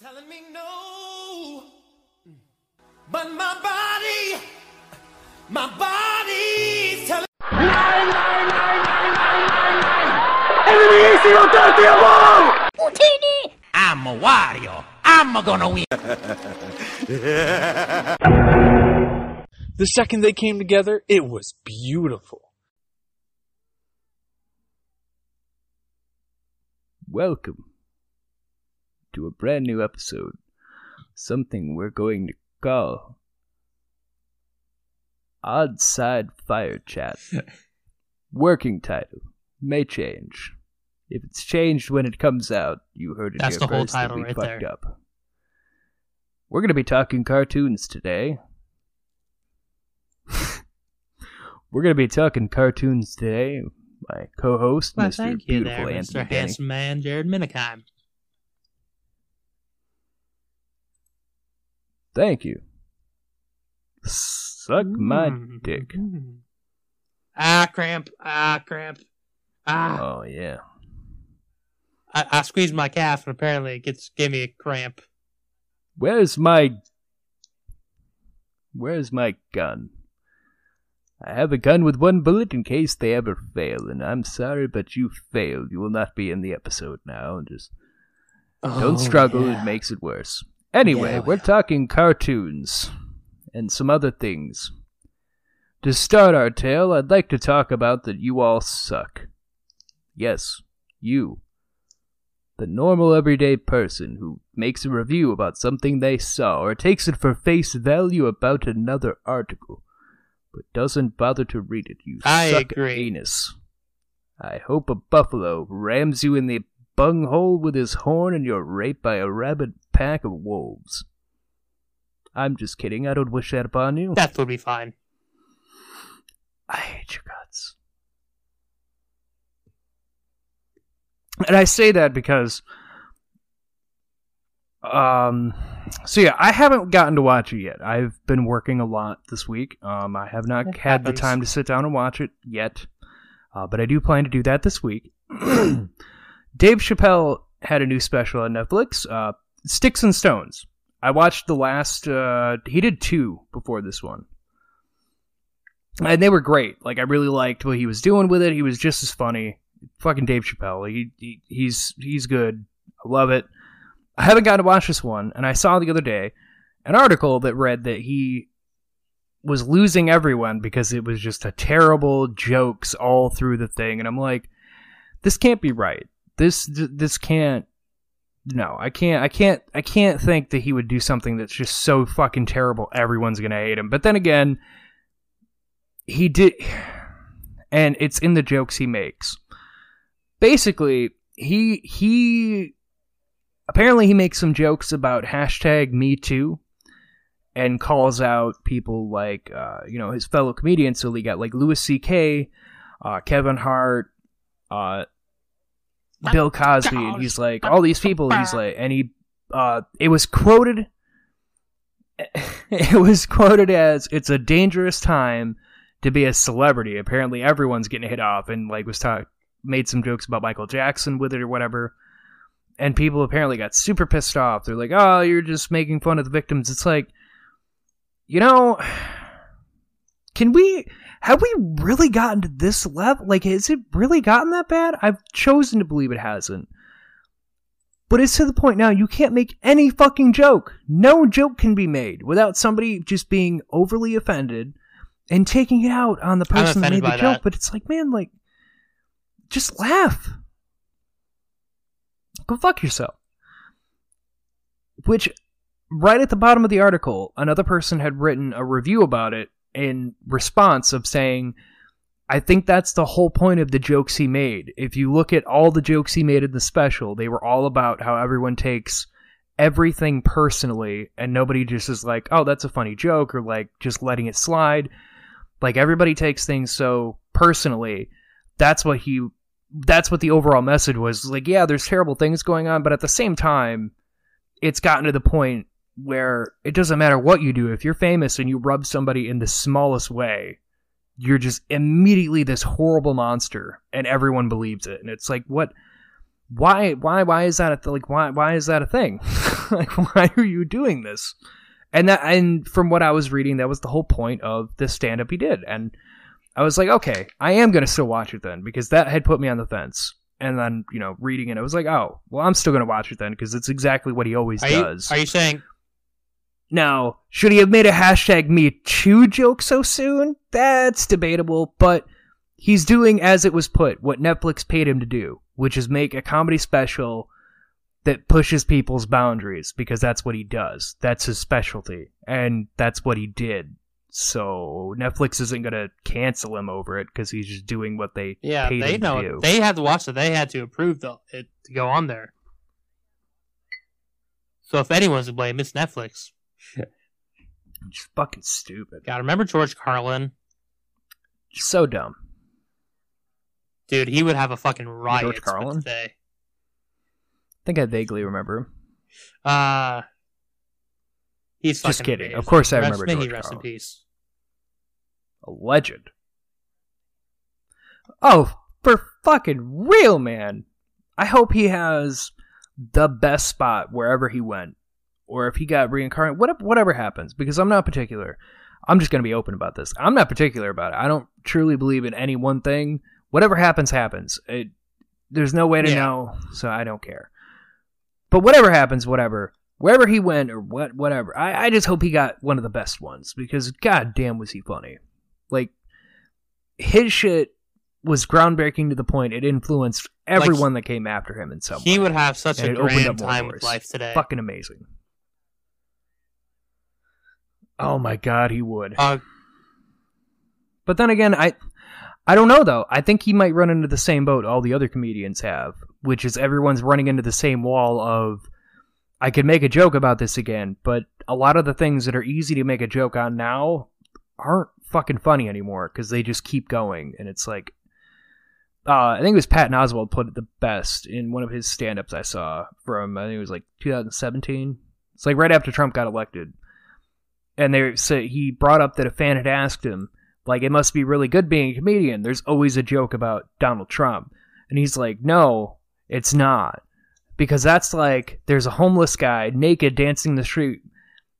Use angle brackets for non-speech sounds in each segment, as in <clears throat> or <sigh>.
telling me no. But my body, my body's telling I'm a Wario. I'm gonna win. <laughs> The second they came together, it was beautiful. Welcome to a brand new episode. Something we're going to call Odd Side Fire Chat. <laughs> Working title may change. If it's changed when it comes out, you heard it That's here the whole title right fucked there. up. We're going to be talking cartoons today. <laughs> We're going to be talking cartoons today. My co-host, Mr. Beautiful there, Anthony Mr. Handsome Man, Jared Minikheim. Thank you. Suck my Mm. dick. Ah, cramp. Ah, cramp. Ah. Oh yeah. I, I squeezed my calf, and apparently it gets gave me a cramp. Where's my Where's my gun? I have a gun with one bullet in case they ever fail, and I'm sorry, but you failed. You will not be in the episode now. Just don't struggle, it makes it worse. Anyway, Yeah, we're well. talking cartoons and some other things. To start our tale, I'd like to talk about that you all suck. Yes, you. The normal everyday person who makes a review about something they saw or takes it for face value about another article, but doesn't bother to read it. You I suck agree. anus. I hope a buffalo rams you in the bunghole with his horn and you're raped by a rabid pack of wolves. I'm just kidding. I don't wish that upon you. That would be fine. I hate your guts. And I say that because um so yeah, I haven't gotten to watch it yet. I've been working a lot this week. Um I have not It had happens. the time to sit down and watch it yet. Uh, but I do plan to do that this week. <clears throat> Dave Chappelle had a new special on Netflix, uh Sticks and Stones. I watched the last uh he did two before this one and they were great. Like I really liked what he was doing with it. He was just as funny. Fucking Dave Chappelle. He, he he's he's good. I love it. I haven't gotten to watch this one, and I saw the other day an article that read that he was losing everyone because it was just a terrible jokes all through the thing, and I'm like, this can't be right. This this can't. No, I can't. I can't. I can't think that he would do something that's just so fucking terrible. Everyone's gonna hate him. But then again, he did <sighs> and it's in the jokes he makes basically he he apparently he makes some jokes about hashtag me too and calls out people like uh, you know his fellow comedians so he got like louis ck uh, kevin hart uh, bill cosby and he's like all these people he's like and he uh, it was quoted <laughs> it was quoted as it's a dangerous time to be a celebrity. Apparently, everyone's getting hit off, and like was talk made some jokes about Michael Jackson with it or whatever. And people apparently got super pissed off. They're like, "Oh, you're just making fun of the victims." It's like, you know, <sighs> can we? Have we really gotten to this level? Like, has it really gotten that bad? I've chosen to believe it hasn't. But it's to the point now you can't make any fucking joke. No joke can be made without somebody just being overly offended and taking it out on the person that made the joke. that. But it's like, man, like, just laugh. Go fuck yourself. Which, right at the bottom of the article, another person had written a review about it in response of saying, I think that's the whole point of the jokes he made. If you look at all the jokes he made in the special, they were all about how everyone takes everything personally and nobody just is like, oh, that's a funny joke or like just letting it slide. Like everybody takes things so personally. That's what he that's what the overall message was. Like, yeah, there's terrible things going on, but at the same time, it's gotten to the point where it doesn't matter what you do. If you're famous and you rub somebody in the smallest way, you're just immediately this horrible monster and everyone believes it. And it's like, what why why why is that a th- like why why is that a thing? <laughs> like, why are you doing this? And that, and from what I was reading, that was the whole point of the stand up he did. And I was like, okay, I am going to still watch it then because that had put me on the fence. And then, you know, reading it, I was like, oh, well, I'm still going to watch it then because it's exactly what he always Are you, does. are you saying Now, should he have made a hashtag Me Too joke so soon? That's debatable, but he's doing as it was put, what Netflix paid him to do, which is make a comedy special that pushes people's boundaries because that's what he does. That's his specialty, and that's what he did. So Netflix isn't gonna cancel him over it because he's just doing what they Yeah, paid they him know to do. they had to watch it. They had to approve the, it to go on there. So if anyone's to blame, it's Netflix. Just fucking stupid. God, remember George Carlin? So dumb. Dude, he would have a fucking riot Carlin? today. I think I vaguely remember him. Uh he's Just kidding. amazing. Of course I Rest- remember George rest in Carlin. peace. A legend. Oh, for fucking real, man. I hope he has the best spot wherever he went. Or if he got reincarnated, whatever, whatever happens, because I'm not particular. I'm just going to be open about this. I'm not particular about it. I don't truly believe in any one thing. Whatever happens, happens. It, there's no way to Yeah. know, so I don't care. But whatever happens, whatever. Wherever he went or what, whatever. I, I just hope he got one of the best ones because god damn was he funny. Like his shit was groundbreaking to the point it influenced everyone that came after him in some He way. He would have such And a grand time with life today. Fucking amazing. Oh my god, he would. Uh, But then again, I I don't know though. I think he might run into the same boat all the other comedians have, which is everyone's running into the same wall of I could make a joke about this again, but a lot of the things that are easy to make a joke on now aren't fucking funny anymore because they just keep going and it's like uh, I think it was Patton Oswalt put it the best in one of his stand-ups I saw from I think it was like 2017. It's like right after Trump got elected, and they said he brought up that a fan had asked him like it must be really good being a comedian. There's always a joke about Donald Trump, and he's like, no, it's not, because that's like there's a homeless guy naked dancing in the street,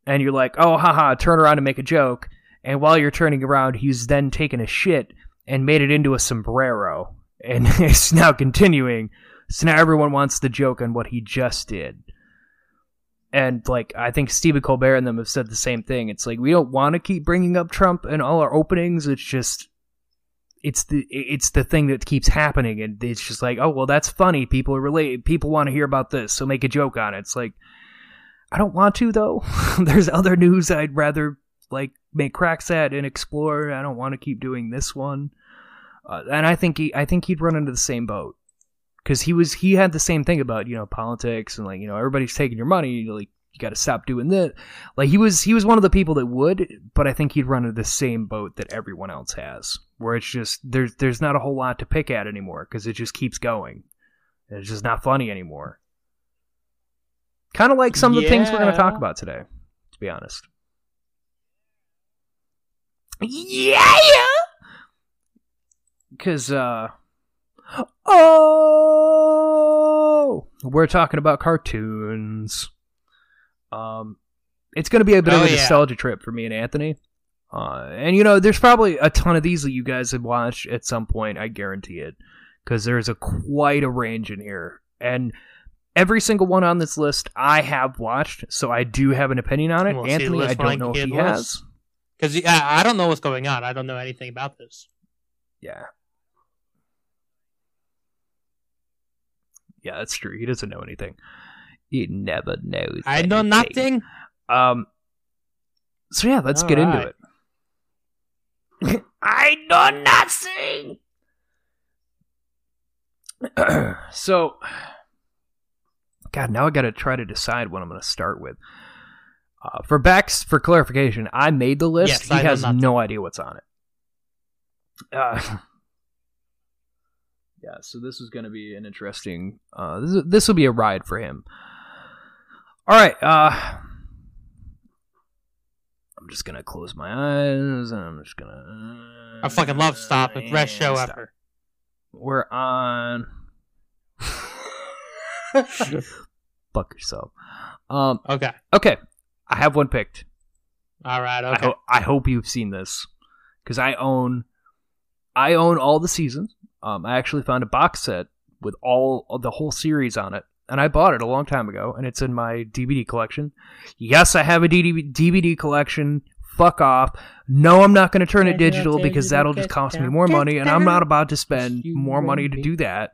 and you're like, oh haha, turn around and make a joke, and while you're turning around, he's then taken a shit and made it into a sombrero, and <laughs> it's now continuing. So now everyone wants the joke on what he just did. And like I think Stephen Colbert and them have said the same thing. It's like we don't want to keep bringing up Trump in all our openings. It's just it's the it's the thing that keeps happening, and it's just like oh well that's funny. People relate. People want to hear about this, so make a joke on it. It's like I don't want to though. <laughs> There's other news I'd rather like make cracks at and explore. I don't want to keep doing this one. Uh, and I think he I think he'd run into the same boat because he was he had the same thing about you know politics and like you know everybody's taking your money you like you got to stop doing that. Like he was he was one of the people that would but i think he'd run into the same boat that everyone else has where it's just there's there's not a whole lot to pick at anymore because it just keeps going. It's just not funny anymore. Kind of like some of the things we're going to talk about today to be honest. Yeah because uh oh we're talking about cartoons um it's going to be a bit of Oh, a yeah. nostalgia trip for me and anthony uh and you know there's probably a ton of these that you guys have watched at some point i guarantee it because there's a quite a range in here and every single one on this list i have watched so i do have an opinion on it We'll anthony i don't know if he has Because I, I don't know what's going on. I don't know anything about this. Yeah. Yeah, that's true. He doesn't know anything. He never knows. I know nothing. Um. So yeah, let's get into it. <laughs> I know nothing. <clears throat> so, God, now I got to try to decide what I'm going to start with. Uh, for backs, for clarification, I made the list. Yes, he has nothing. no idea what's on it. Uh, <laughs> yeah, so this is going to be an interesting. Uh, this this will be a ride for him. All right. Uh, I'm just gonna close my eyes and I'm just gonna. I fucking love Stop. The best show Stop. ever. We're on. <laughs> Fuck yourself. Um, Okay. okay, I have one picked. All right. I, Okay. ho- I hope you've seen this because I own I own all the seasons. Um, I actually found a box set with all of the whole series on it, and I bought it a long time ago, and it's in my DVD collection. Yes, I have a DVD, DVD collection. Fuck off. No, I'm not going to turn it digital because that'll just cost me more money, and I'm not about to spend more money to do that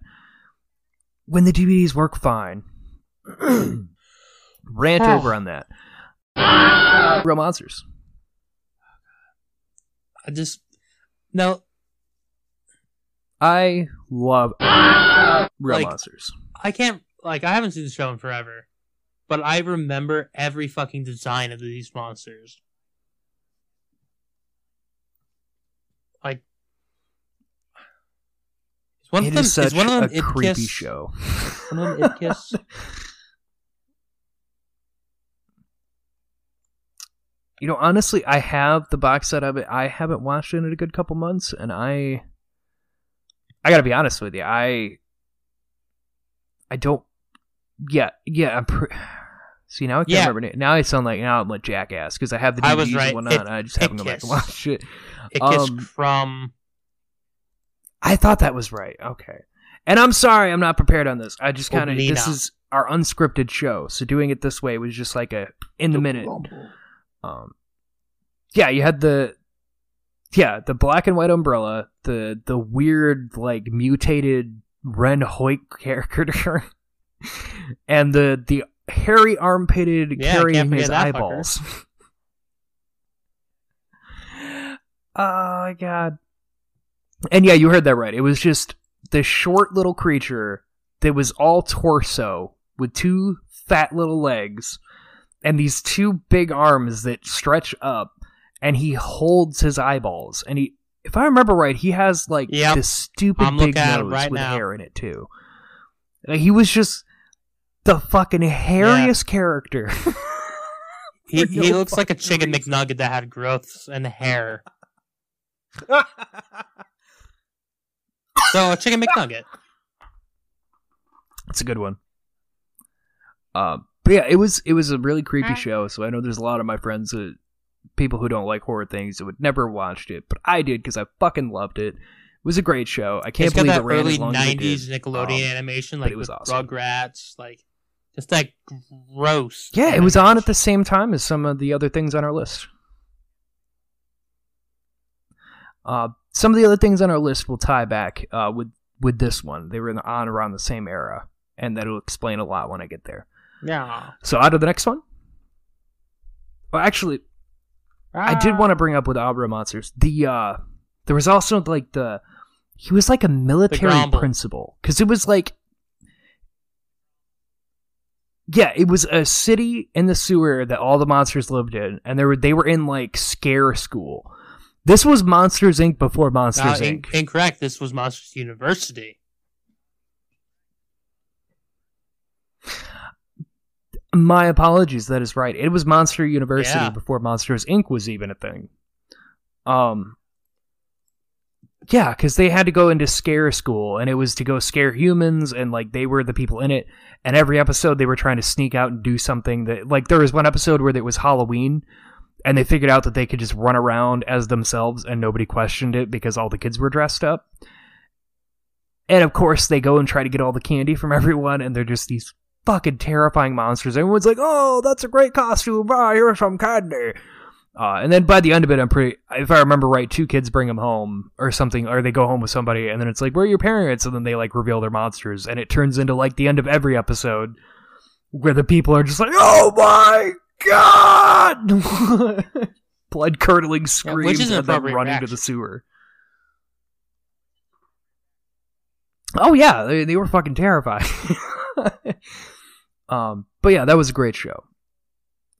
when the DVDs work fine. <clears throat> Rant over on that. Real monsters. I just no. I love real Like- monsters. I can't like I haven't seen the show in forever, but I remember every fucking design of these monsters. Like, is one It of them is such is one of them a creepy Ickis? show. One of them Ickis? <laughs> You know, honestly, I have the box set of it. I haven't watched it in a good couple months, and I, I gotta be honest with you. I, I don't. Yeah, yeah. I'm. Pre- <sighs> See now I can't Yeah. remember it. Now I sound like now I'm like jackass because I have the DVDs I was right. and whatnot. It- I just haven't gone back and watched it. Ickis <laughs> Um, from I thought that was right. Okay. And I'm sorry, I'm not prepared on this. I just kind of this is our unscripted show, so doing it this way was just like a in the minute. Um, yeah, you had the yeah the black and white umbrella, the the weird like mutated Ren Hoyt character, <laughs> and the the hairy armpitted Yeah, carrying his eyeballs. <laughs> oh my god! And yeah, you heard that right. It was just this short little creature that was all torso with two fat little legs and these two big arms that stretch up and he holds his eyeballs and he if I remember right, he has like Yep. this stupid I'm big at nose right with now. hair in it too. Like, he was just the fucking hairiest character. <laughs> he, no he looks like a chicken reason. McNugget that had growths and hair. <laughs> So a chicken McNugget. It's a good one. Um, but yeah, it was it was a really creepy show. So I know there's a lot of my friends that people who don't like horror things that would never watched it, but I did because I fucking loved it. It was a great show. I can't it's got believe that it ran early as long as it '90s did. Nickelodeon Um, animation, like it was with awesome. Rugrats, like just that gross. Yeah, it was on at the same time as some of the other things on our list. Uh, some of the other things on our list will tie back uh, with with this one. They were in the, on around the same era, and that'll explain a lot when I get there. Yeah. So, out of the next one. Well, actually, I did want to bring up with Abra Monsters. The uh there was also like the he was like a military principal because it was like yeah, it was a city in the sewer that all the monsters lived in, and they were they were in like scare school. This was Monsters Inc. before Uh, Monsters in- Inc. incorrect. This was Monsters University. My apologies, that is right. It was Monster University Yeah. before Monsters Inc. was even a thing. Um, yeah, because they had to go into scare school, and it was to go scare humans, and like they were the people in it. And every episode, they were trying to sneak out and do something that, like, there was one episode where it was Halloween, and they figured out that they could just run around as themselves, and nobody questioned it because all the kids were dressed up. And of course, they go and try to get all the candy from <laughs> everyone, and they're just these fucking terrifying monsters. Everyone's like, "Oh, that's a great costume! Ah, here's some candy." Uh, and then by the end of it, I'm pretty. If I remember right, two kids bring them home or something, or they go home with somebody, and then it's like, "Where are your parents?" And then they like reveal their monsters, and it turns into like the end of every episode, where the people are just like, "Oh my god!" <laughs> Blood curdling screams is and then running to the sewer. Oh yeah, they, they were fucking terrified. <laughs> <laughs> um, but yeah, that was a great show.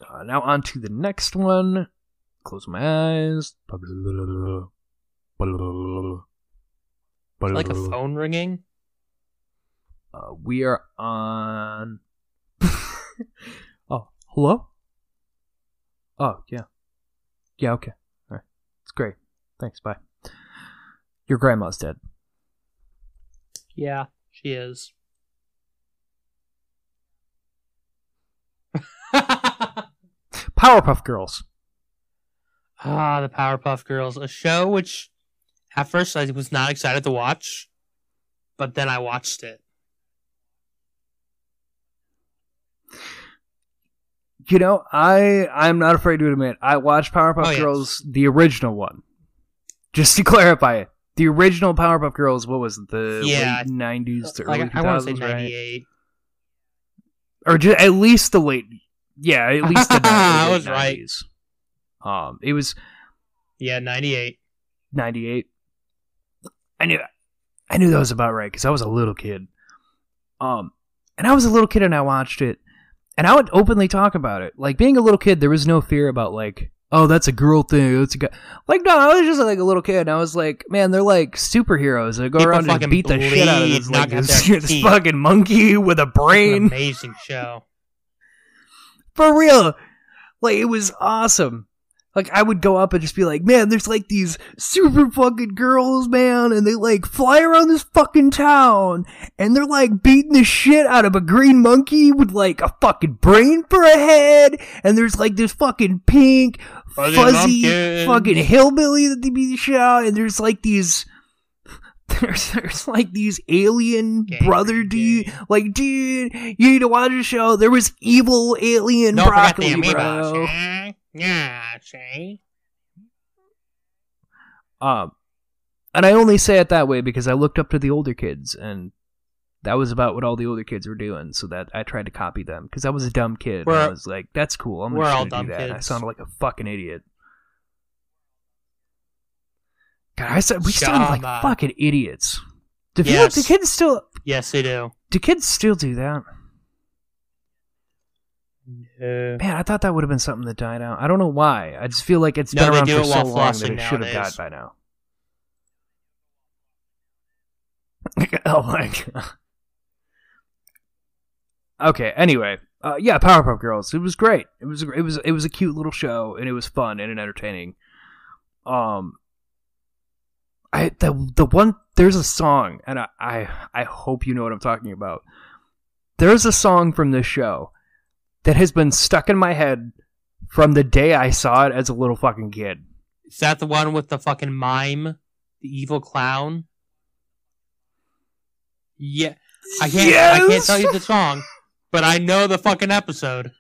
Uh, now on to the next one. Close my eyes. Like a phone ringing. Uh, we are on. <laughs> oh, hello. Oh yeah, yeah. Okay, all right. It's great. Thanks. Bye. Your grandma's dead. Yeah, she is. <laughs> Powerpuff Girls. Ah, the Powerpuff Girls, a show which at first I was not excited to watch, but then I watched it. You know, I I'm not afraid to admit I watched Powerpuff Oh, yes. Girls, the original one. Just to <laughs> clarify it, the original Powerpuff Girls. What was it? The Yeah. late '90s to Like early I want to say 2000s, right? 98. or just, at least the late. Yeah, at least the <laughs> I late was right. 90s. Um, it was Yeah, 98. 98. I knew I knew that was about right because I was a little kid. Um and I was a little kid and I watched it and I would openly talk about it. Like being a little kid, there was no fear about like, oh, that's a girl thing. That's a guy. Like no, I was just like a little kid and I was like, man, they're like superheroes. They go People around and beat the shit out of this, like, this, this fucking monkey with a brain. amazing show. For real. Like it was awesome. Like I would go up and just be like, man, there's like these super fucking girls, man, and they like fly around this fucking town and they're like beating the shit out of a green monkey with like a fucking brain for a head and there's like this fucking pink Fuzzy fucking hillbilly that they beat the shit out and there's like these <laughs> there's there's like these alien Gang, brother dude gang. like dude you need to watch the show there was evil alien Don't broccoli the bro. Yeah, see? Um, and I only say it that way because I looked up to the older kids, and that was about what all the older kids were doing. So that I tried to copy them because I was a dumb kid. and I was like, "That's cool. I'm we're all gonna do that." And I sounded like a fucking idiot. God, I said we sounded like fucking idiots. Do, Yes. do kids still? Yes, they do. Do kids still do that? Man, I thought that would have been something that died out. I don't know why. I just feel like it's No, been around for so long that it should have died by now. <laughs> oh my <laughs> god. Okay. Anyway, uh, yeah, Powerpuff Girls. It was great. It was it was it was a cute little show, and it was fun and entertaining. Um, I the the one there's a song, and I I, I hope you know what I'm talking about. There's a song from this show that has been stuck in my head from the day I saw it as a little fucking kid. is that the one with the fucking mime? The evil clown? Yeah. I can't I can't tell you the song, but I know the fucking episode.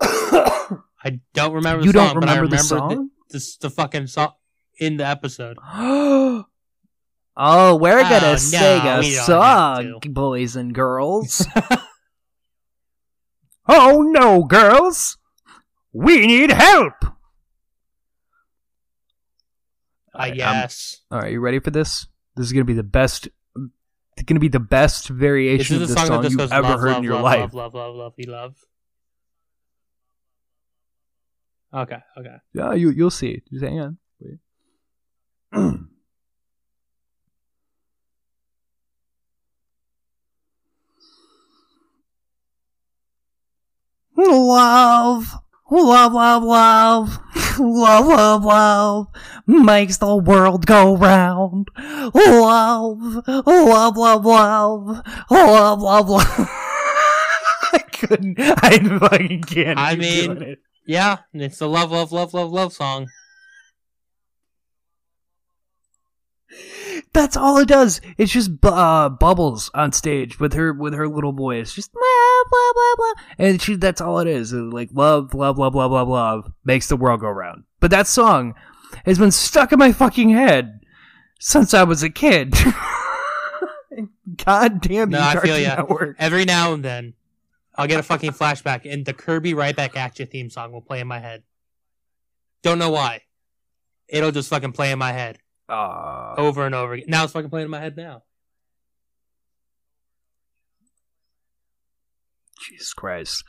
<coughs> I don't remember the you song, don't but I remember the song? the, the, the fucking song in the episode. <gasps> oh, we're Oh, gonna no, sing a song, boys and girls. <laughs> <laughs> oh no, girls! We need help! Uh, I Alright, guess. Alright, you ready for this? This is gonna be the best. It's gonna be the best variation of the this song, song, that you've goes ever love, heard love, in your love, life. love, love, love, love, love. Okay, okay. Yeah, you you'll see. Just hang on. Wait. <clears throat> Love, love, love, love, <laughs> love, love, love makes the world go round. Love, love, love, love, love, love, love. <laughs> I couldn't. I fucking can't. I mean- doing it. Yeah, it's the love, love, love, love, love song. That's all it does. It's just bu- uh, bubbles on stage with her with her little voice, just blah blah blah blah, and she. That's all it is. Like love, love, love, love, love, love makes the world go round. But that song has been stuck in my fucking head since I was a kid. <laughs> God damn you, No, I feel ya. Network. Every now and then, I'll get a fucking flashback, and the Kirby Right Back At You theme song will play in my head. Don't know why. It'll just fucking play in my head Uh, over and over again. Now it's fucking playing in my head now. Jesus Christ.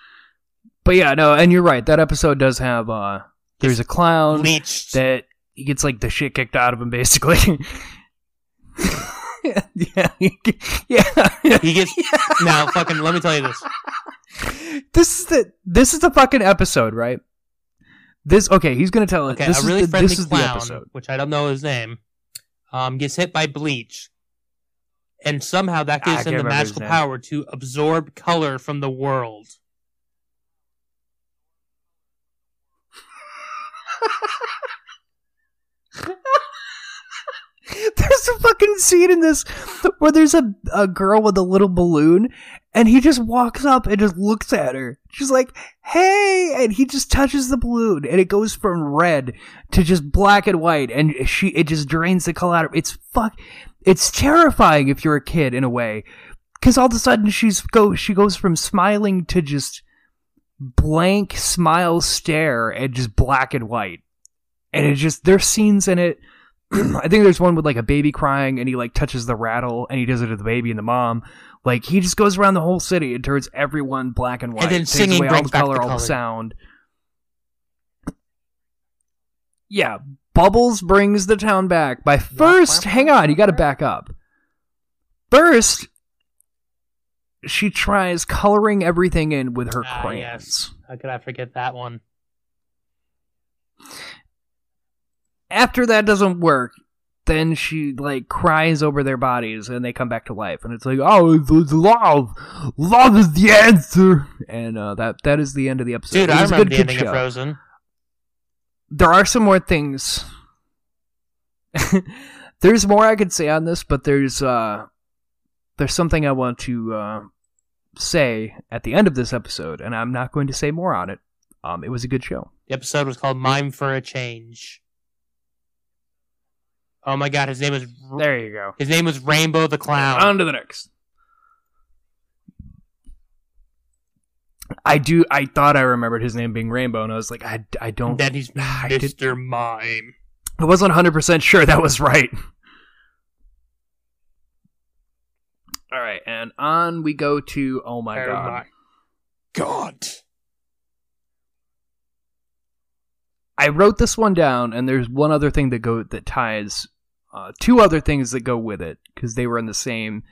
But yeah, no, and you're right. That episode does have. uh There's a clown. Bleached. that he gets like the shit kicked out of him basically. <laughs> yeah, he- yeah. He gets <laughs> now. Fucking. Let me tell you this. This is the this is the fucking episode, right? This okay? He's gonna tell us. Okay, this a really the, friendly clown, which I don't know his name, um, gets hit by bleach, and somehow that gives him the magical power to absorb color from the world. <laughs> there's a fucking scene in this where there's a, a girl with a little balloon and he just walks up and just looks at her. She's like, hey, and he just touches the balloon and it goes from red to just black and white and she, it just drains the color out It's fuck, it's terrifying if you're a kid in a way. Cause all of a sudden she's go, she goes from smiling to just blank smile stare and just black and white. And it just, there's scenes in it. <clears throat> I think there's one with like a baby crying and he like touches the rattle and he does it to the baby and the mom. Like he just goes around the whole city and turns everyone black and white. And then takes singing away all brings the back color, the all the sound. Yeah, Bubbles brings the town back. By first, hang on, you got to back up. First, she tries coloring everything in with her Ah, crayons. yes. How could I forget that one? after that doesn't work, then she like cries over their bodies and they come back to life, and it's like, oh, it's, it's love, love is the answer, and uh, that that is the end of the episode. Dude, I remember good the ending show. of Frozen. There are some more things. <laughs> there's more I could say on this, but there's uh, there's something I want to uh, say at the end of this episode, and I'm not going to say more on it. Um, it was a good show. The episode was called "Mime for a Change." Oh my god, his name was There you go. his name was Rainbow the Clown. On to the next. I do. I thought I remembered his name being Rainbow, and I was like, I, I don't. Then he's I did- Mr. Mime. I wasn't 100 percent sure that was right. All right, and on we go to. Oh my Oh god! my God. I wrote this one down, and there's one other thing that go that ties uh, two other things that go with it because they were in the same,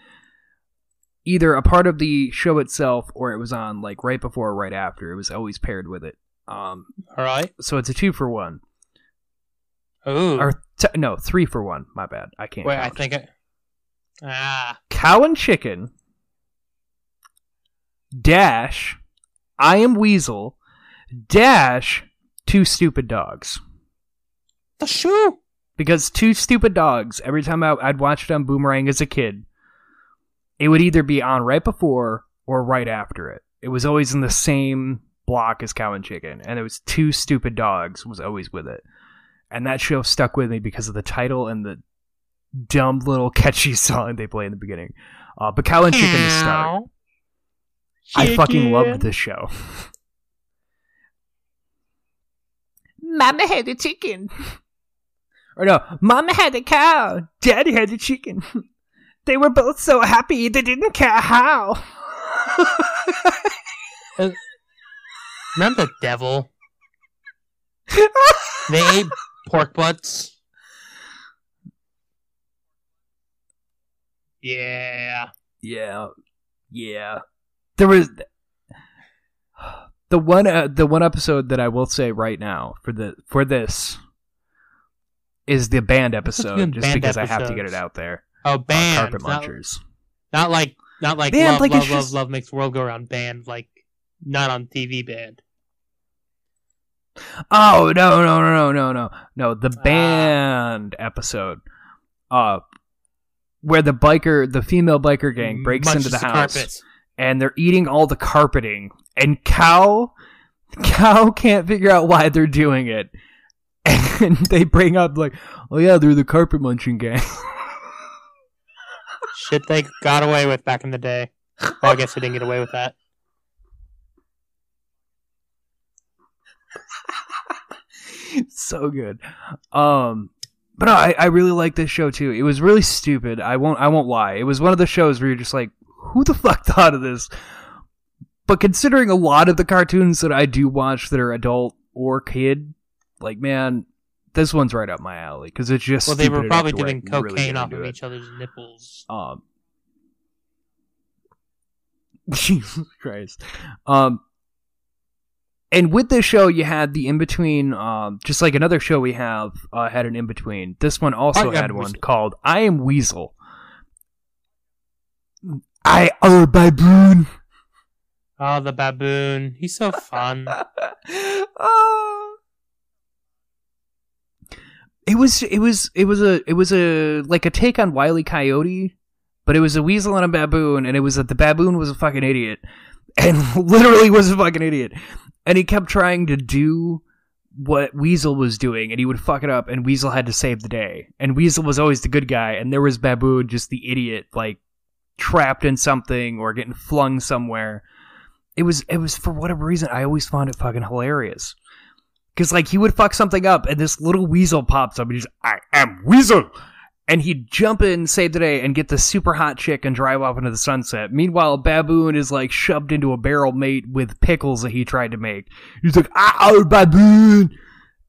either a part of the show itself or it was on like right before or right after. It was always paired with it. Um, All right. so it's a two for one, Ooh. or t- no, three for one. My bad, I can't. Wait, I think it. Ah. cow and chicken dash I am Weasel dash two stupid dogs. The shoe. Because two stupid dogs every time I, i'd watch it on boomerang as a kid it would either be on right before or right after it. It was always in the same block as cow and chicken and it was two stupid dogs was always with it. And that show stuck with me because of the title and the dumb little <laughs> catchy song they play in the beginning. Uh, but cow and chicken is star i fucking loved this show. Mama had a chicken <laughs> or no, Mama had a cow, Daddy had a chicken. <laughs> They were both so happy they didn't care how. Remember the devil? <laughs> they ate pork butts. Yeah. yeah, yeah. There was the one uh, the one episode that I will say right now for the for this is the band episode, just band because I have to get it out there. Oh, Uh, band. Carpet Munchers. not like not like Band, love, like, love, love, just- love makes the world go round. Band like not on TV. Band. Oh no no no no no no no the Ah. band episode, uh, where the biker the female biker gang breaks into the, the house carpet. and they're eating all the carpeting and cow <laughs> cow can't figure out why they're doing it and <laughs> they bring up like oh yeah they're the carpet munching gang. <laughs> Shit they got away with back in the day. Well, I guess they didn't get away with that. <laughs> so good. Um but no, I, I really like this show too. It was really stupid. I won't i won't lie. It was one of the shows where you're just like who the fuck thought of this? But considering a lot of the cartoons that i do watch that are adult or kid like man this one's right up my alley because it's just Well, they were probably to where I doing cocaine get off of it. each other's nipples. Um, <laughs> Jesus Christ. Um, and with this show, you had the in between, um, just like another show we have uh, had an in between. This one also I had one Weasel. called "I Am Weasel." I am a baboon. Oh, the baboon. He's so fun. <laughs> Ah. It was it was it was a it was a like a take on Wile E. Coyote, but it was a weasel and a baboon, and it was that the baboon was a fucking idiot, <laughs> and literally was a fucking idiot, and he kept trying to do what Weasel was doing, and he would fuck it up, and Weasel had to save the day, and Weasel was always the good guy, and there was baboon just the idiot, like trapped in something or getting flung somewhere. It was it was for whatever reason I always found it fucking hilarious. Cause like he would fuck something up and this little weasel pops up and he's I am Weasel and he'd jump in, save the day, and get the super hot chick and drive off into the sunset. Meanwhile, Baboon is like shoved into a barrel mate with pickles that he tried to make. He's like, "Ah, Baboon!"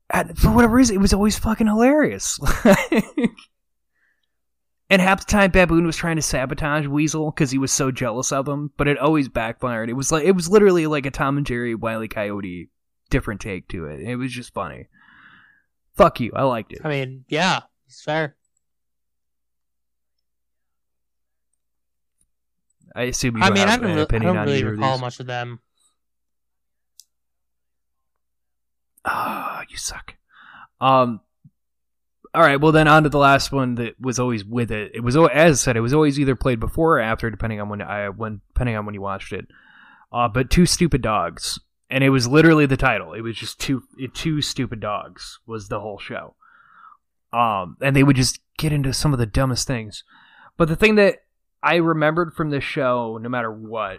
And for whatever reason, it was always fucking hilarious. <laughs> and half the time, Baboon was trying to sabotage Weasel because he was so jealous of him, but it always backfired. It was like it was literally like a Tom and Jerry Wile E. Coyote different take to it. It was just funny. Fuck you, I liked it. I mean, yeah, it's fair. I assume you I mean, I have don't, an re- I don't on really recall much of them. Ah, you suck. Um. All right. Well, then on to the last one that was always with it. It was as I said, it was always either played before or after, depending on when I when depending on when you watched it. Uh, but two stupid dogs, and it was literally the title. It was just two it, two stupid dogs was the whole show. Um, and they would just get into some of the dumbest things. But the thing that I remembered from this show, no matter what,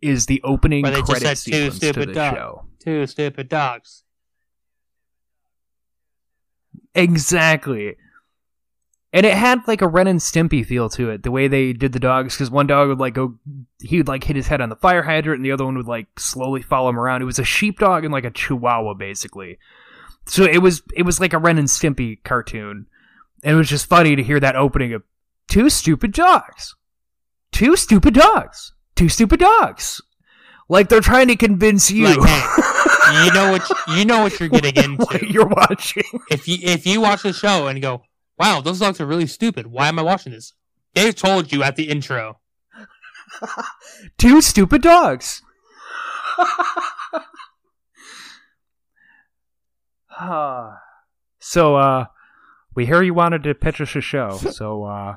is the opening Where they just credit said two sequence to stupid dogs. show. Two stupid dogs. Exactly. And it had like a Ren and Stimpy feel to it, the way they did the dogs, because one dog would like go, he would like hit his head on the fire hydrant, and the other one would like slowly follow him around. It was a sheepdog and like a chihuahua, basically. So it was it was like a Ren and Stimpy cartoon, and it was just funny to hear that opening of two stupid dogs, two stupid dogs, two stupid dogs, like they're trying to convince you Like, hey, <laughs> you know what you, know what you're getting <laughs> what into. you're watching. if you if you watch the show and go, "Wow, those dogs are really stupid. Why am I watching this?" They told you at the intro. <laughs> two stupid dogs. <sighs> so, uh, we hear you wanted to pitch us a show. <laughs> So, uh,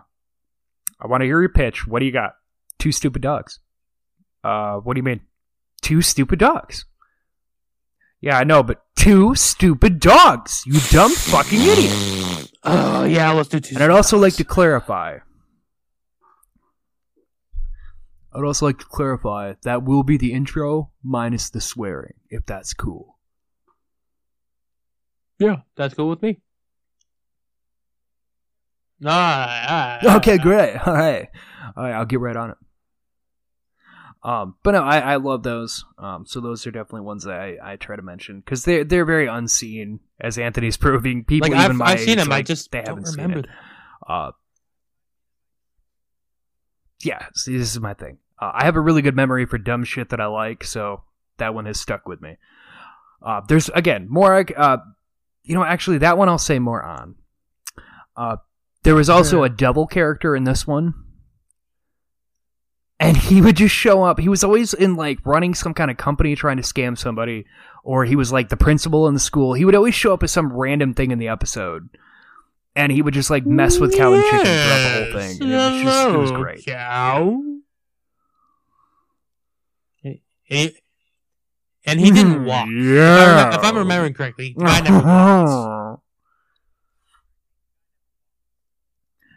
I want to hear your pitch. What do you got? Two stupid dogs. Uh, what do you mean? Two stupid dogs. Yeah, I know, but two stupid dogs. You dumb fucking idiot. Oh yeah, let's do two. And I'd also like to clarify. I'd also like to clarify that will be the intro minus the swearing, if that's cool. Yeah, that's cool with me. Ah, ah, Okay, great. All right, all right. I'll get right on it. Um, but no, I, I love those. Um, so those are definitely ones that I, I try to mention because they're they're very unseen, as Anthony's <laughs> proving. People Like even I've, my I've seen age, them, I just they don't haven't seen remember it. them. Uh, yeah, see, this is my thing. Uh, I have a really good memory for dumb shit that I like, so that one has stuck with me. Uh, there's again more. Uh, you know, actually, that one I'll say more on. Uh, there was also a devil character in this one, and he would just show up. He was always in like running some kind of company trying to scam somebody, or he was like the principal in the school. He would always show up as some random thing in the episode. And he would just like mess with cow and chicken throughout the whole thing. And it was just it was great. Cow. And he, and he didn't mm-hmm. walk. If, I Yeah. remem- if I'm remembering correctly, he kind of walks. <laughs>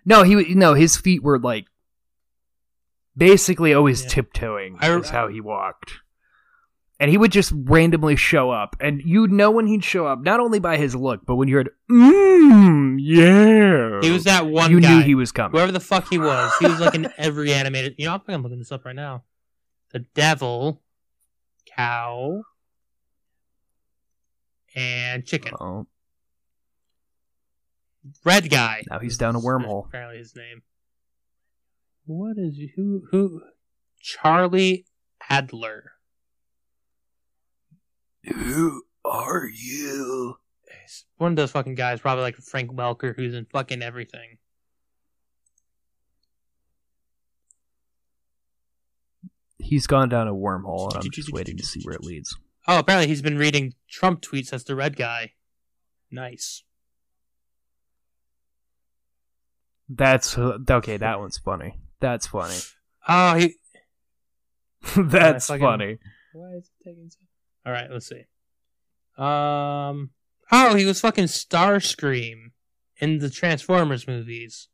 No, he no, his feet were like basically always Yeah. tiptoeing. I re- is how he walked. And he would just randomly show up, and you'd know when he'd show up, not only by his look, but when you heard, mmm, yeah. He was that one you guy. knew he was coming. Whoever the fuck he was, he was like in <laughs> every animated. You know, I'm looking this up right now. The devil, cow, and chicken. Oh, Red guy. now he's down a wormhole. Apparently, his name. What is who who? Charlie Adler. Who are you? One of those fucking guys, probably like Frank Welker, who's in fucking everything. He's gone down a wormhole, and I'm just <laughs> waiting to see where it leads. Oh, apparently he's been reading Trump tweets as the red guy. Nice. That's uh, okay. That one's funny. That's funny. Oh, he. <laughs> That's fucking- funny. Why is it taking so? All right, let's see. Um. Oh, he was fucking Starscream in the Transformers movies.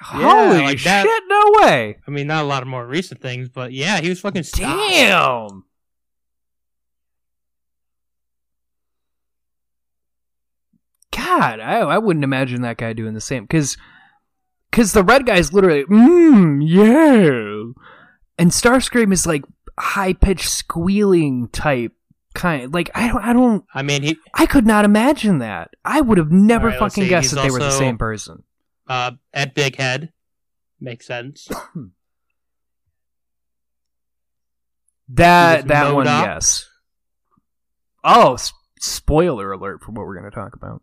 Holy like shit! that. No way. I mean, not a lot of more recent things, but yeah, he was fucking Star. Damn. God, I I wouldn't imagine that guy doing the same because because the red guy's literally mmm yeah, and Starscream is like high pitched squealing type kind. Like I don't I don't I mean, he I could not imagine that. I would have never right, fucking guessed he's that they were the same person. uh at Big Head makes sense. <clears throat> That that one, MODOK? yes. Oh, s- spoiler alert for what we're going to talk about.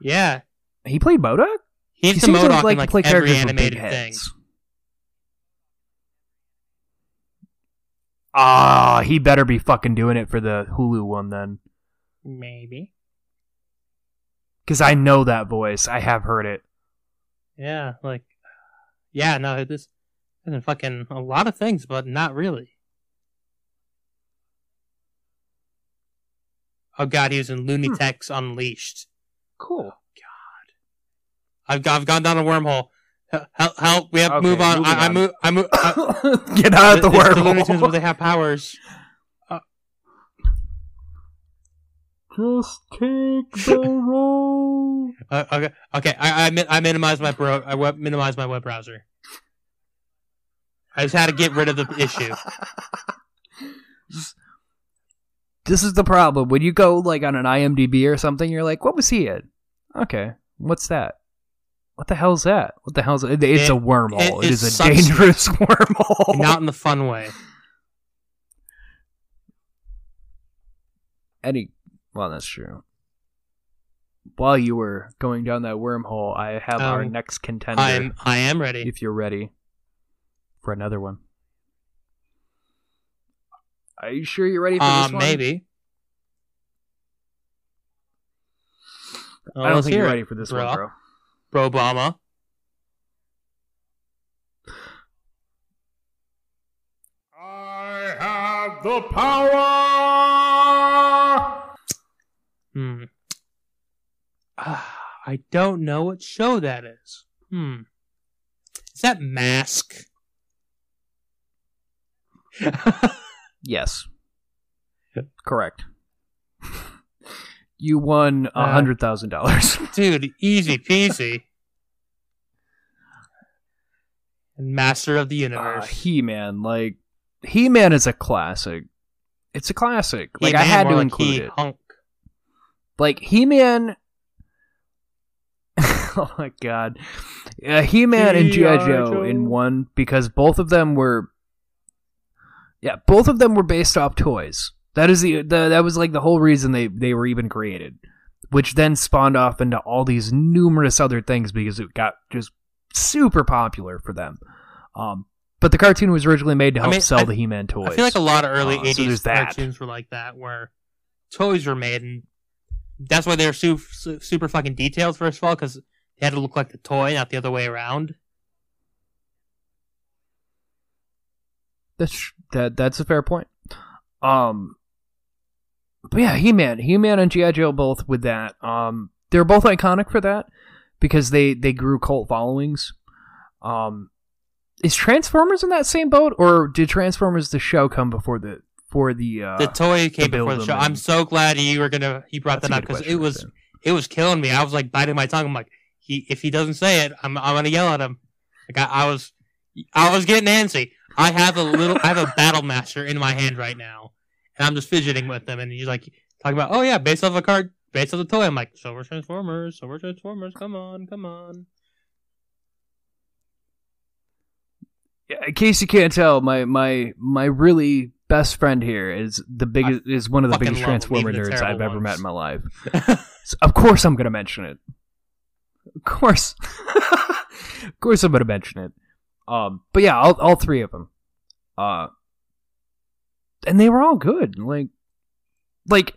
Yeah, He played MODOK. He's he the seems to Modoc like in to like play every characters with big animated thing. heads. Ah, he better be fucking doing it for the Hulu one then, Maybe. because I know that voice. I have heard it. Yeah, like, yeah, no, this isn't fucking a lot of things, but not really. Oh god, he was in Looney Hmm. Techs Unleashed. Cool. I've, I've gone down a wormhole. Help! help, we have to Okay, move on. I, I move. I move. I, <laughs> Get out of the it's the Looney Tunes where they have powers. <laughs> Just take the <laughs> road. Uh, okay, okay. I I, min- I minimized my bro. I web- minimized my web browser. I just had to get rid of the issue. This is the problem. When you go like on an IMDb or something, you're like, "What was he in?" Okay, what's that? What the hell's that? What the hell's it? It's It- a wormhole. it- it is a dangerous <laughs> wormhole. Not in the fun way. any. Well, that's true. While you were going down that wormhole, I have our Um, next contender. I'm. I am ready. if you're ready for another one. Are you sure you're ready for Uh, this one? maybe. I don't think you're ready for this bro. one, bro. Bro Obama. I have the power. Hmm. Ah, I don't know what show that is. Hmm. Is that Mask? <laughs> Yes. Correct. You won a hundred thousand dollars. <laughs> Dude, easy peasy. And Master of the Uh, Universe. He Man, like He Man is a classic. It's a classic. Like I had to like include he it. Hunk. Like He Man. <laughs> oh my god, uh, He Man and GI G.I. Joe Joe. in one because both of them were. Yeah, both of them were based off toys. That is the, the that was like the whole reason they they were even created, which then spawned off into all these numerous other things because it got just super popular for them. Um, but the cartoon was originally made to I help mean, sell I- the He-Man toys. I feel like a lot of early Uh, 80s that. cartoons were like that, where toys were made, and that's why they're su- su- super fucking detailed, first of all, because they had to look like the toy, not the other way around. That's that. That's a fair point. Um, but yeah, He Man, He Man, and GI Joe both with that. Um, they're both iconic for that because they they grew cult followings. Um, is Transformers in that same boat, or did Transformers the show come before the for the uh, The toy came build before the show. I'm so glad you were gonna you brought that up because it was it was killing me. I was like biting my tongue. I'm like, he if he doesn't say it, I'm I'm gonna yell at him. Like I, I was I was getting antsy. I have a little I have a battle master in my hand right now, and I'm just fidgeting with him. And he's like talking about, oh yeah, based off a card, based off a toy. I'm like, so we're Transformers, so we're Transformers. Come on, come on. Yeah, in case you can't tell, my my my really best friend here is the biggest is one of the biggest Transformer nerds I've ever met in my life. <laughs> So, of course, I'm gonna mention it. Of course, <laughs> of course, I'm gonna mention it. Um, but yeah, all all three of them, uh, and they were all good. Like, like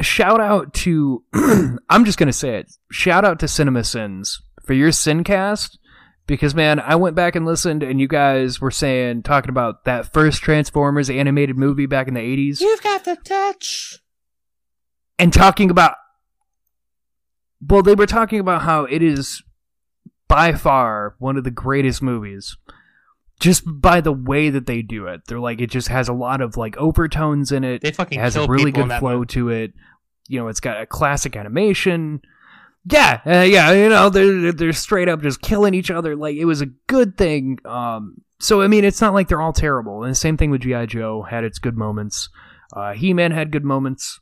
shout out to <clears throat> I'm just gonna say it. Shout out to CinemaSins for your SinCast because man, I went back and listened, and you guys were saying talking about that first Transformers animated movie back in the '80s, You've got the touch. and talking about. Well, they were talking about how it is by far one of the greatest movies. Just by the way that they do it, they're like it just has a lot of like overtones in it. They fucking It has a really good flow movie. to it. You know, it's got a classic animation. Yeah, uh, yeah, you know, they're they're straight up just killing each other. Like it was a good thing. Um, so I mean, it's not like they're all terrible. And the same thing with GI Joe had its good moments. Uh, He Man had good moments,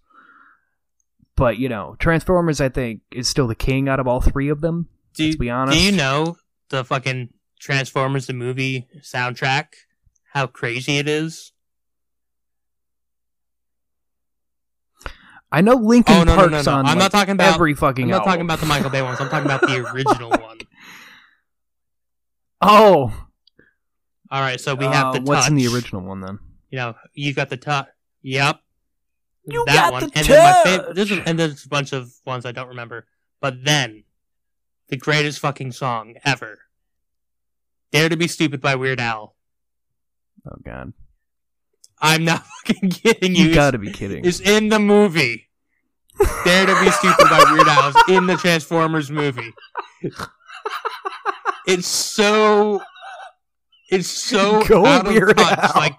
but you know, Transformers I think is still the king out of all three of them. Do let's be honest. do you know the fucking Transformers the movie soundtrack? How crazy it is. I know Linkin Oh, no, no, no, Park's no. on. I'm like, not talking about- every fucking. I'm not album. talking about the Michael Bay ones. I'm talking about the <laughs> original one. Oh, All right, so we have uh, the what's in the original one then? You know, you got the touch. Yep. You that got one. the and then my favorite. touch. There's a, and there's a bunch of ones I don't remember. But then, the greatest fucking song ever. "Dare to Be Stupid" by Weird Al. Oh God, I'm not <laughs> fucking kidding you. you gotta be kidding. Is in the movie. "Dare to Be Stupid" by Weird Al is in the Transformers movie. It's so. It's so <laughs> Go out of Weird touch. Al. Like,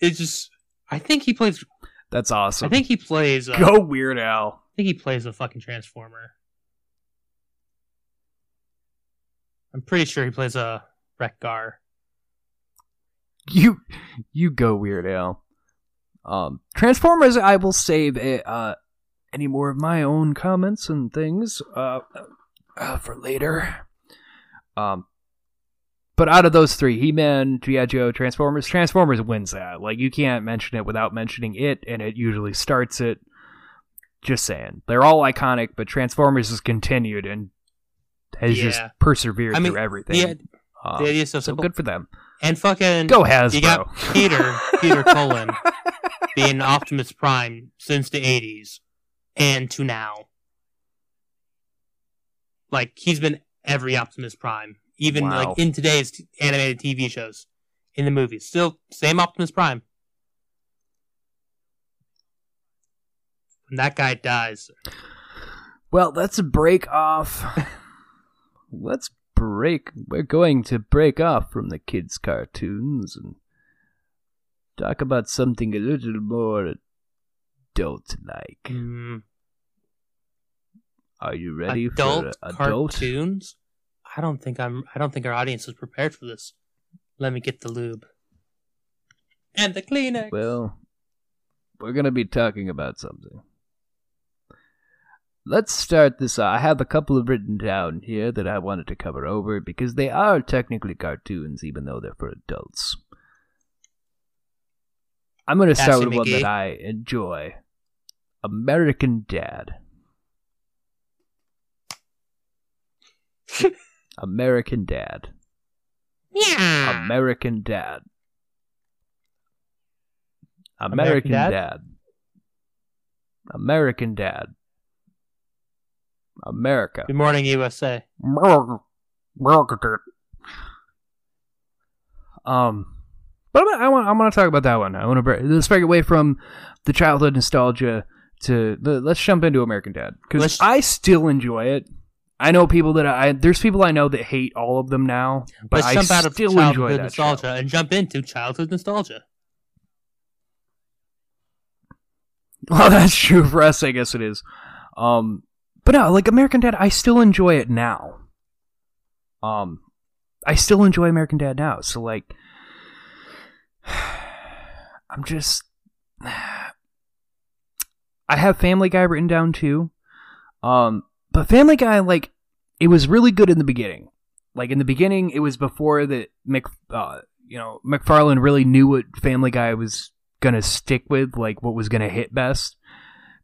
it's just. I think he plays. That's awesome. I think he plays. Uh, Go Weird Al. I think he plays a fucking Transformer. I'm pretty sure he plays a Wreck-Gar. You you go Weird Al. Um, Transformers. I will save it, uh, any more of my own comments and things uh, uh, for later. Um, but out of those three, He Man, G.I. Joe, Transformers, Transformers wins that. Like you can't mention it without mentioning it, and it usually starts it. Just saying, they're all iconic, but Transformers has continued and has just persevered I mean, through everything. The, Um, the idea is so so good for them. And fucking Go Hasbro. You got <laughs> Peter, Peter Cullen, being Optimus Prime since the '80s and to now. Like he's been every Optimus Prime, even Wow. like in today's t- animated TV shows, in the movies. Still same Optimus Prime. When that guy dies, Well, that's a break off. <laughs> let's break. We're going to break off from the kids' cartoons and talk about something a little more adult-like. mm, Are you ready adult for adult? cartoons. I don't think I'm. I don't think our audience is prepared for this. Let me get the lube and the Kleenex. Well, we're going to be talking about something. Let's start this. I have a couple of written down here that I wanted to cover over because they are technically cartoons, even though they're for adults. I'm going to start with one that I enjoy American Dad. <laughs> American Dad. yeah. American Dad. American American Dad? Dad. American Dad. America. Good morning, USA. Um, but I want I want to talk about that one. I want to break, let's break away from the childhood nostalgia to the, let's jump into American Dad because I still enjoy it. I know people that I there's people I know that hate all of them now, but Let's I jump out of still enjoy childhood that nostalgia show. and jump into childhood nostalgia. Well, <laughs> that's true for us. I guess it is. Um, but no, like American Dad, I still enjoy it now. Um, I still enjoy American Dad now. So like, <sighs> I'm just. <sighs> I have Family Guy written down too. Um, but Family Guy, like, it was really good in the beginning. Like in the beginning, it was before that Mc, uh, you know, McFarlane really knew what Family Guy was gonna stick with, like what was gonna hit best.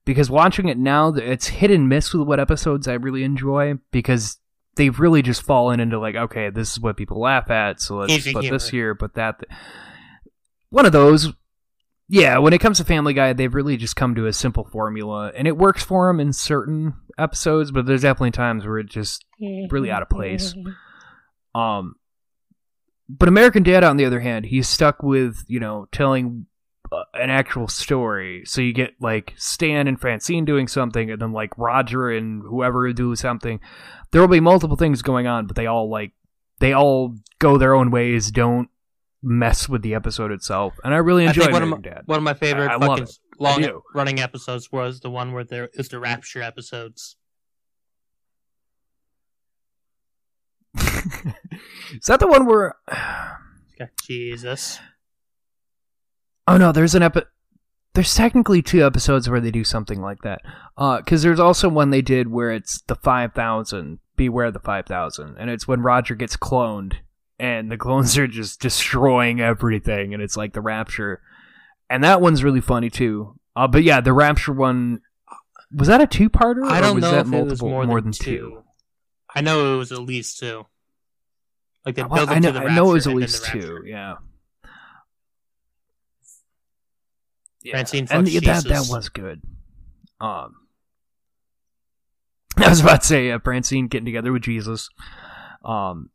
Because watching it now, it's hit and miss with what episodes I really enjoy because they've really just fallen into like, okay, this is what people laugh at, so let's Easy put this here, put that. th- One of those. yeah, when it comes to Family Guy, they've really just come to a simple formula, and it works for them in certain episodes, but there's definitely times where it just really out of place. <laughs> Um, but American Dad, on the other hand, he's stuck with you know telling an actual story. So you get like Stan and Francine doing something, and then like Roger and whoever do something. There will be multiple things going on, but they all like they all go their own ways. Don't mess with the episode itself, and I really I enjoy think one of, my, Dad. one of my favorite I- I fucking long running episodes was the one where there is the Rapture episodes. <laughs> Is that the one where? Jesus. Oh no, there's an epi- There's technically two episodes where they do something like that. Uh, because there's also one they did where it's the five thousand. Beware the five thousand, and it's when Roger gets cloned, and the clones are just destroying everything, and it's like the Rapture, and that one's really funny too. Uh, but yeah, the Rapture one was that a two-parter? I don't know if it was multiple- more, than, two. two. I know it was at least two. Like they built I know, to the I know it was at least two. Yeah. Yeah. Francine and fucks the- that that was good. Um, <laughs> I was about to say uh, Francine getting together with Jesus. Um,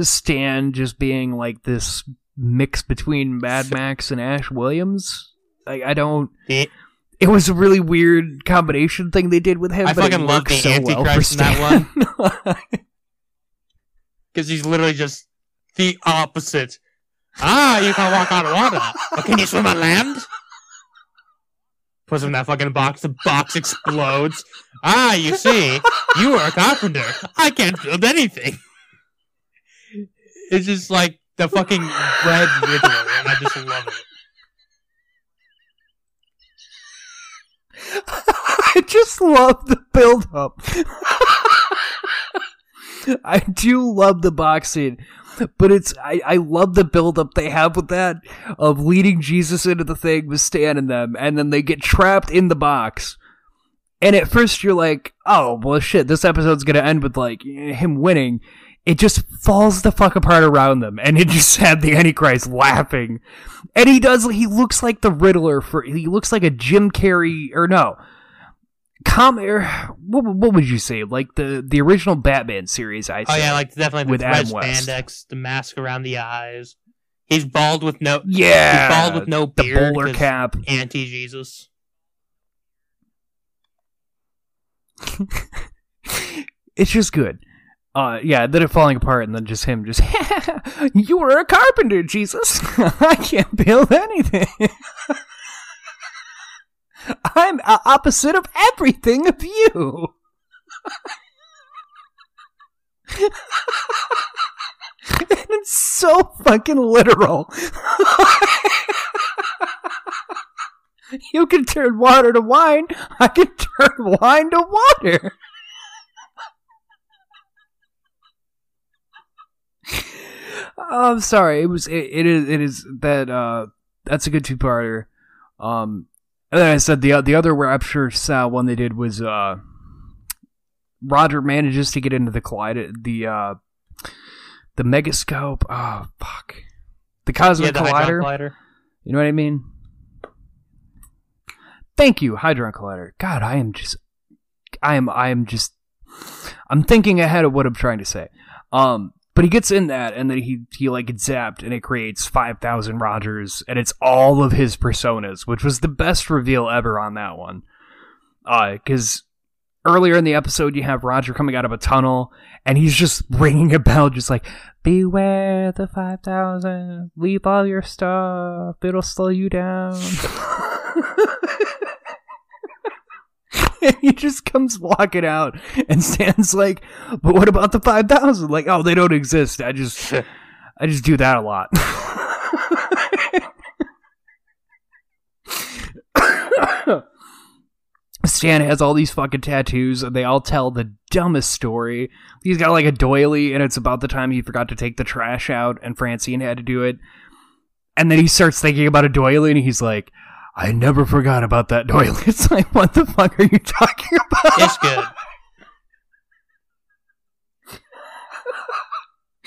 Stan just being like this mix between Mad Max and Ash Williams. Like I don't. The- It was a really weird combination thing they did with him. I but fucking love the so well in that one <laughs> <laughs> because he's literally just the opposite. Ah, you can walk on water, but can you swim on land? Puts him in that fucking box. The box explodes. Ah, you see, you are a carpenter. I can't build anything. It's just like the fucking red Riddler, and I just love it. <laughs> I just love the build up. <laughs> <laughs> I do love the boxing, but it's I, I love the buildup they have with that of leading Jesus into the thing with Stan and them, and then they get trapped in the box. And at first you're like, oh well shit, this episode's gonna end with like him winning. It just falls the fuck apart around them, and it just had the Antichrist laughing. And he does he looks like the Riddler for he looks like a Jim Carrey or no. Com or what, what would you say? Like the the original Batman series I Oh yeah, like definitely the With red Adam West. spandex, the mask around the eyes. He's bald with no yeah. he's bald with no the beard. bowler 'cause cap. Anti Jesus. <laughs> It's just good. Uh yeah, then it falling apart and then just him just <laughs> You were a carpenter, Jesus. <laughs> I can't build anything. I'm opposite of everything of you. <laughs> it's so fucking literal. you can turn water to wine. I can turn wine to water. Oh, I'm sorry. It was it, it is it is that uh that's a good two parter. Um and then I said the the other Rapture style one they did was uh Roger manages to get into the Collider, the uh the megascope. Oh fuck. The Yeah, cosmic the collider. collider. You know what I mean? Thank you, Hadron Collider. God, I am just, I am, I am just, I'm thinking ahead of what I'm trying to say. Um, but he gets in that, and then he he like gets zapped, and it creates five thousand Rogers, and it's all of his personas, which was the best reveal ever on that one. Uh, because earlier in the episode you have Roger coming out of a tunnel, and he's just ringing a bell, just like Beware the 5000. Leave all your stuff. It'll slow you down. <laughs> <laughs> <laughs> he just comes walking out and stands like, but what about the 5000? Like, oh, they don't exist. I just, I just do that a lot. <laughs> Stan has all these fucking tattoos, and they all tell the dumbest story. He's got like a doily, and it's about the time he forgot to take the trash out, and Francine had to do it. And then he starts thinking about a doily, and he's like, "I never forgot about that doily." <laughs> It's like, what the fuck are you talking about? It's good.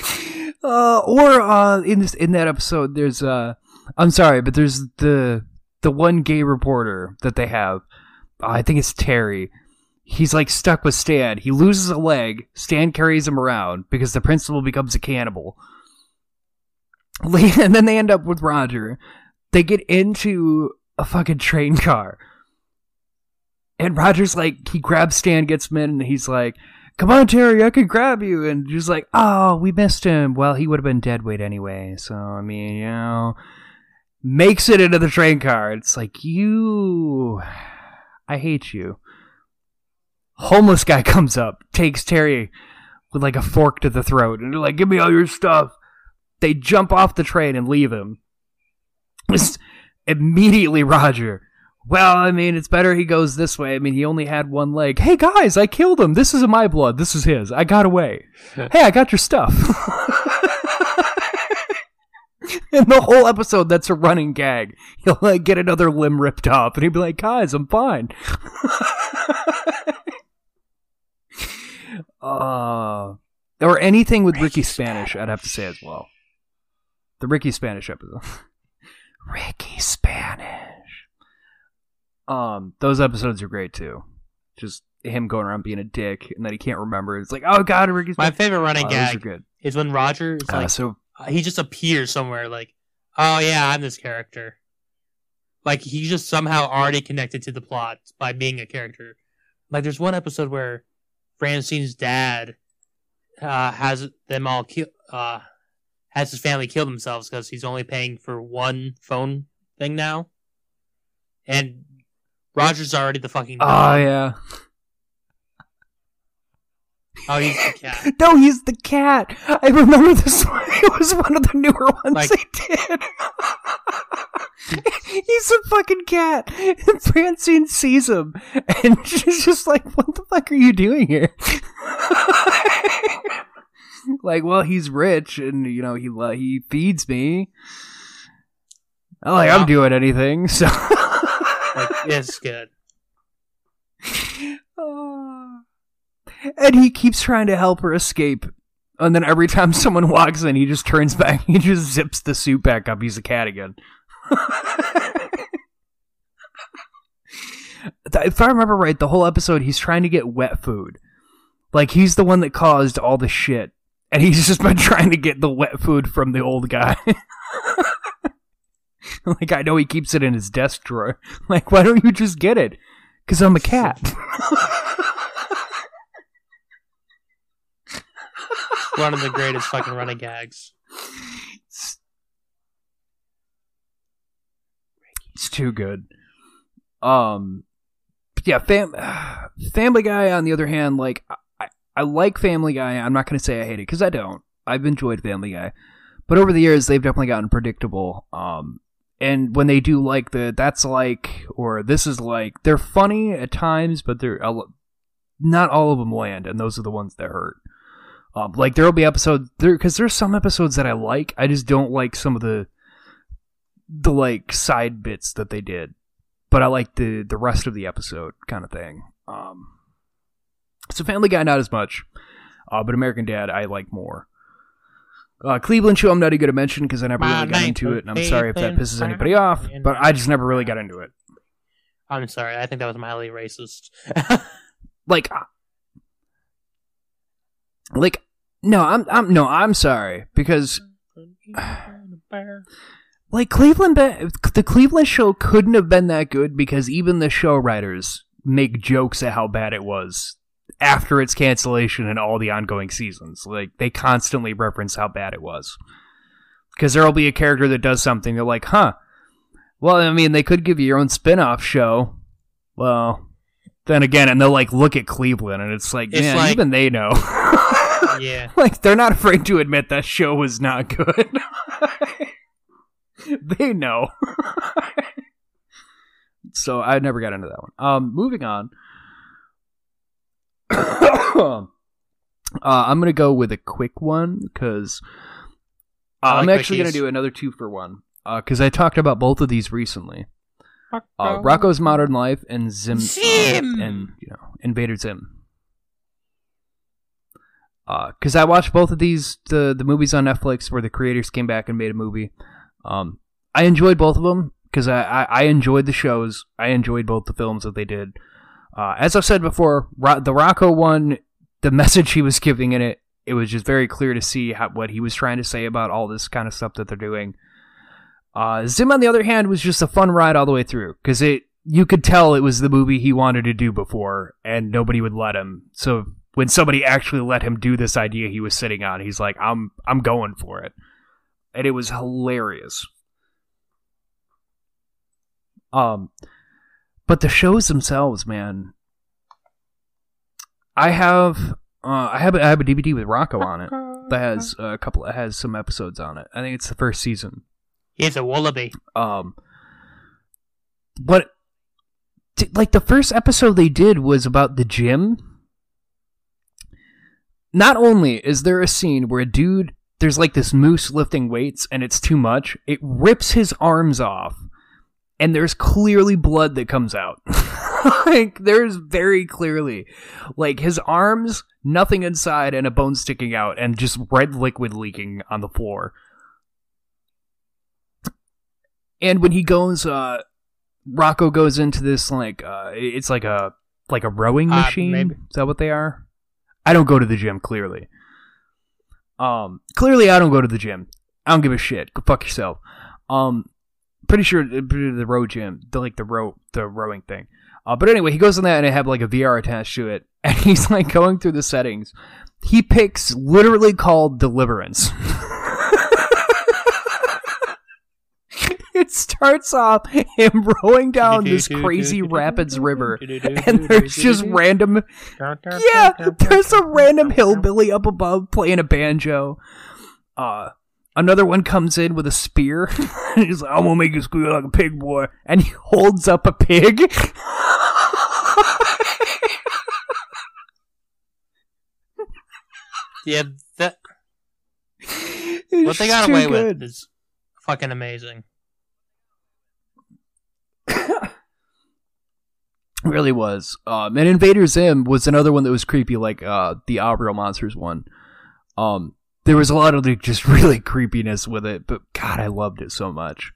<laughs> uh, or uh, in this in that episode, there's uh, I'm sorry, but there's the the one gay reporter that they have. uh, I think it's Terry. He's like stuck with Stan. He loses a leg. Stan carries him around because the principal becomes a cannibal. <laughs> And then they end up with Roger. They get into a fucking train car. And Roger's like, he grabs Stan, gets him in, and he's like, Come on, Terry, I can grab you. And he's like, Oh, we missed him. Well, he would have been dead weight anyway. So, I mean, you know, makes it into the train car. It's like, You. I hate you. Homeless guy <laughs> comes up, takes Terry with like a fork to the throat, and they're like, Give me all your stuff. They jump off the train and leave him. Immediately Roger. Well, I mean, it's better he goes this way. I mean, he only had one leg. Hey guys, I killed him. This is my blood. This is his. I got away. <laughs> hey, I got your stuff. <laughs> In the whole episode, that's a running gag. He'll like get another limb ripped off, and he'll be like, "Guys, I'm fine." <laughs> uh, or anything with Ricky, Spanish, I'd have to say as well. The Ricky Spanish episode. Ricky Spanish. Um, those episodes are great too. Just him going around being a dick, and then he can't remember. It's like, oh god, Ricky. My favorite running Oh, gag is when Roger is Uh, like, so he just appears somewhere, like, oh yeah, I'm this character. Like he's just somehow already connected to the plot by being a character. Like there's one episode where Francine's dad uh, has them all kill, uh, has his family kill themselves because he's only paying for one phone thing now, and Roger's already the fucking. Ah, oh dog. yeah. Oh, he's the cat. <laughs> No, he's the cat. I remember this <laughs> one. It was one of the newer ones Like- they did. <laughs> he's a fucking cat. And Francine sees him, and she's just like, "What the fuck are you doing here?" Like, well, he's rich, and you know he he feeds me. Not like I'm doing anything, <laughs> so. Like it's good. <laughs> Ah. and he keeps trying to help her escape. And then every time <laughs> someone walks in, he just turns back. He just zips the suit back up. He's a cat again. If I remember right, the whole episode, he's trying to get wet food. Like, he's the one that caused all the shit. And he's just been trying to get the wet food from the old guy. <laughs> like, I know he keeps it in his desk drawer. <laughs> Like, why don't you just get it? Because I'm a cat. <laughs> One of the greatest fucking running gags. It's too good. Um, yeah, fam- <sighs> Family Guy. On the other hand, like I, like Family Guy. I'm not gonna say I hate it because I don't. I've enjoyed Family Guy, but over the years they've definitely gotten predictable. Um, and when they do like the that's like or this is like, they're funny at times, but they're not all of them land, and those are the ones that hurt. Um, like there will be episodes there because there's some episodes that I like. I just don't like some of the the like side bits that they did, but I like the the rest of the episode kind of thing. Um, so Family Guy not as much, uh, but American Dad I like more. Uh, Cleveland Show I'm not even going to mention because I never My really got into it, and I'm sorry if that pisses anybody off, but I just never really got into it. I'm sorry. I think that was mildly racist. <laughs> Like, uh, like no, I'm I'm no, I'm sorry because <sighs> like Cleveland, the Cleveland show couldn't have been that good because even the show writers make jokes at how bad it was after its cancellation and all the ongoing seasons. Like they constantly reference how bad it was because there'll be a character that does something. They're like, huh. Well, I mean, they could give you your own spin-off show. Well, then again, and they'll like look at Cleveland, and it's like, It's man, like- even they know. <laughs> yeah. like they're not afraid to admit that show was not good. <laughs> they know. <laughs> so I never got into that one. Um, moving on. <coughs> uh, I'm gonna go with a quick one because I I'm actually gonna do another two for one because I talked about both of these recently. Uh, Rocko's Modern Life and Zim, uh, Zim! and you know Invader Zim. Because I watched both of these the the movies on Netflix where the creators came back and made a movie. Um, I enjoyed both of them because I, I I enjoyed the shows. I enjoyed both the films that they did. Uh, as I've said before, Ro- the Rocko one, the <laughs> message he was giving in it, it was just very clear to see how, what he was trying to say about all this kind of stuff that they're doing. Uh, Zim, on the other hand, was just a fun ride all the way through because it you could tell it was the movie he wanted to do before, and nobody would let him. So when somebody actually let him do this idea he was sitting on, he's like, "I'm I'm going for it," and it was hilarious. Um, but the shows themselves, man. I have uh, I have a, I have a DVD with Rocko on it that has a couple it has some episodes on it. I think it's the first season. He's a wallaby. Um, what, t- like the first episode they did was about the gym. Not only is there a scene where a dude, there's like this moose lifting weights and it's too much, it rips his arms off and there's clearly blood that comes out. <laughs> like, there's very clearly, like, his arms, nothing inside, and a bone sticking out, and just red liquid leaking on the floor. And when he goes, uh, Rocko goes into this like, uh, it's like a like a rowing Uh, machine. maybe. Is that what they are? I don't go to the gym. Clearly, um, clearly I don't go to the gym. I don't give a shit. Go fuck yourself. Um, pretty sure uh, the row gym, the like the row the rowing thing. Uh, but anyway, he goes in that and they have like a VR attached to it, <laughs> and he's like going through the settings. He picks literally called Deliverance. <laughs> it starts off him rowing down <laughs> this crazy rapids river, and there's just random yeah, there's a random hillbilly up above playing a banjo. Uh, another one comes in with a spear. <laughs> He's like, "I'm gonna make you squeal like a pig, boy," and he holds up a pig. <laughs> Yeah, that It's what they got away too with good. is fucking amazing. <coughs> really was. Um, and Invader Zim was another one that was creepy, like uh, the Real Monsters one. Um, there was a lot of like, just <laughs> really creepiness with it, but God, I loved it so much.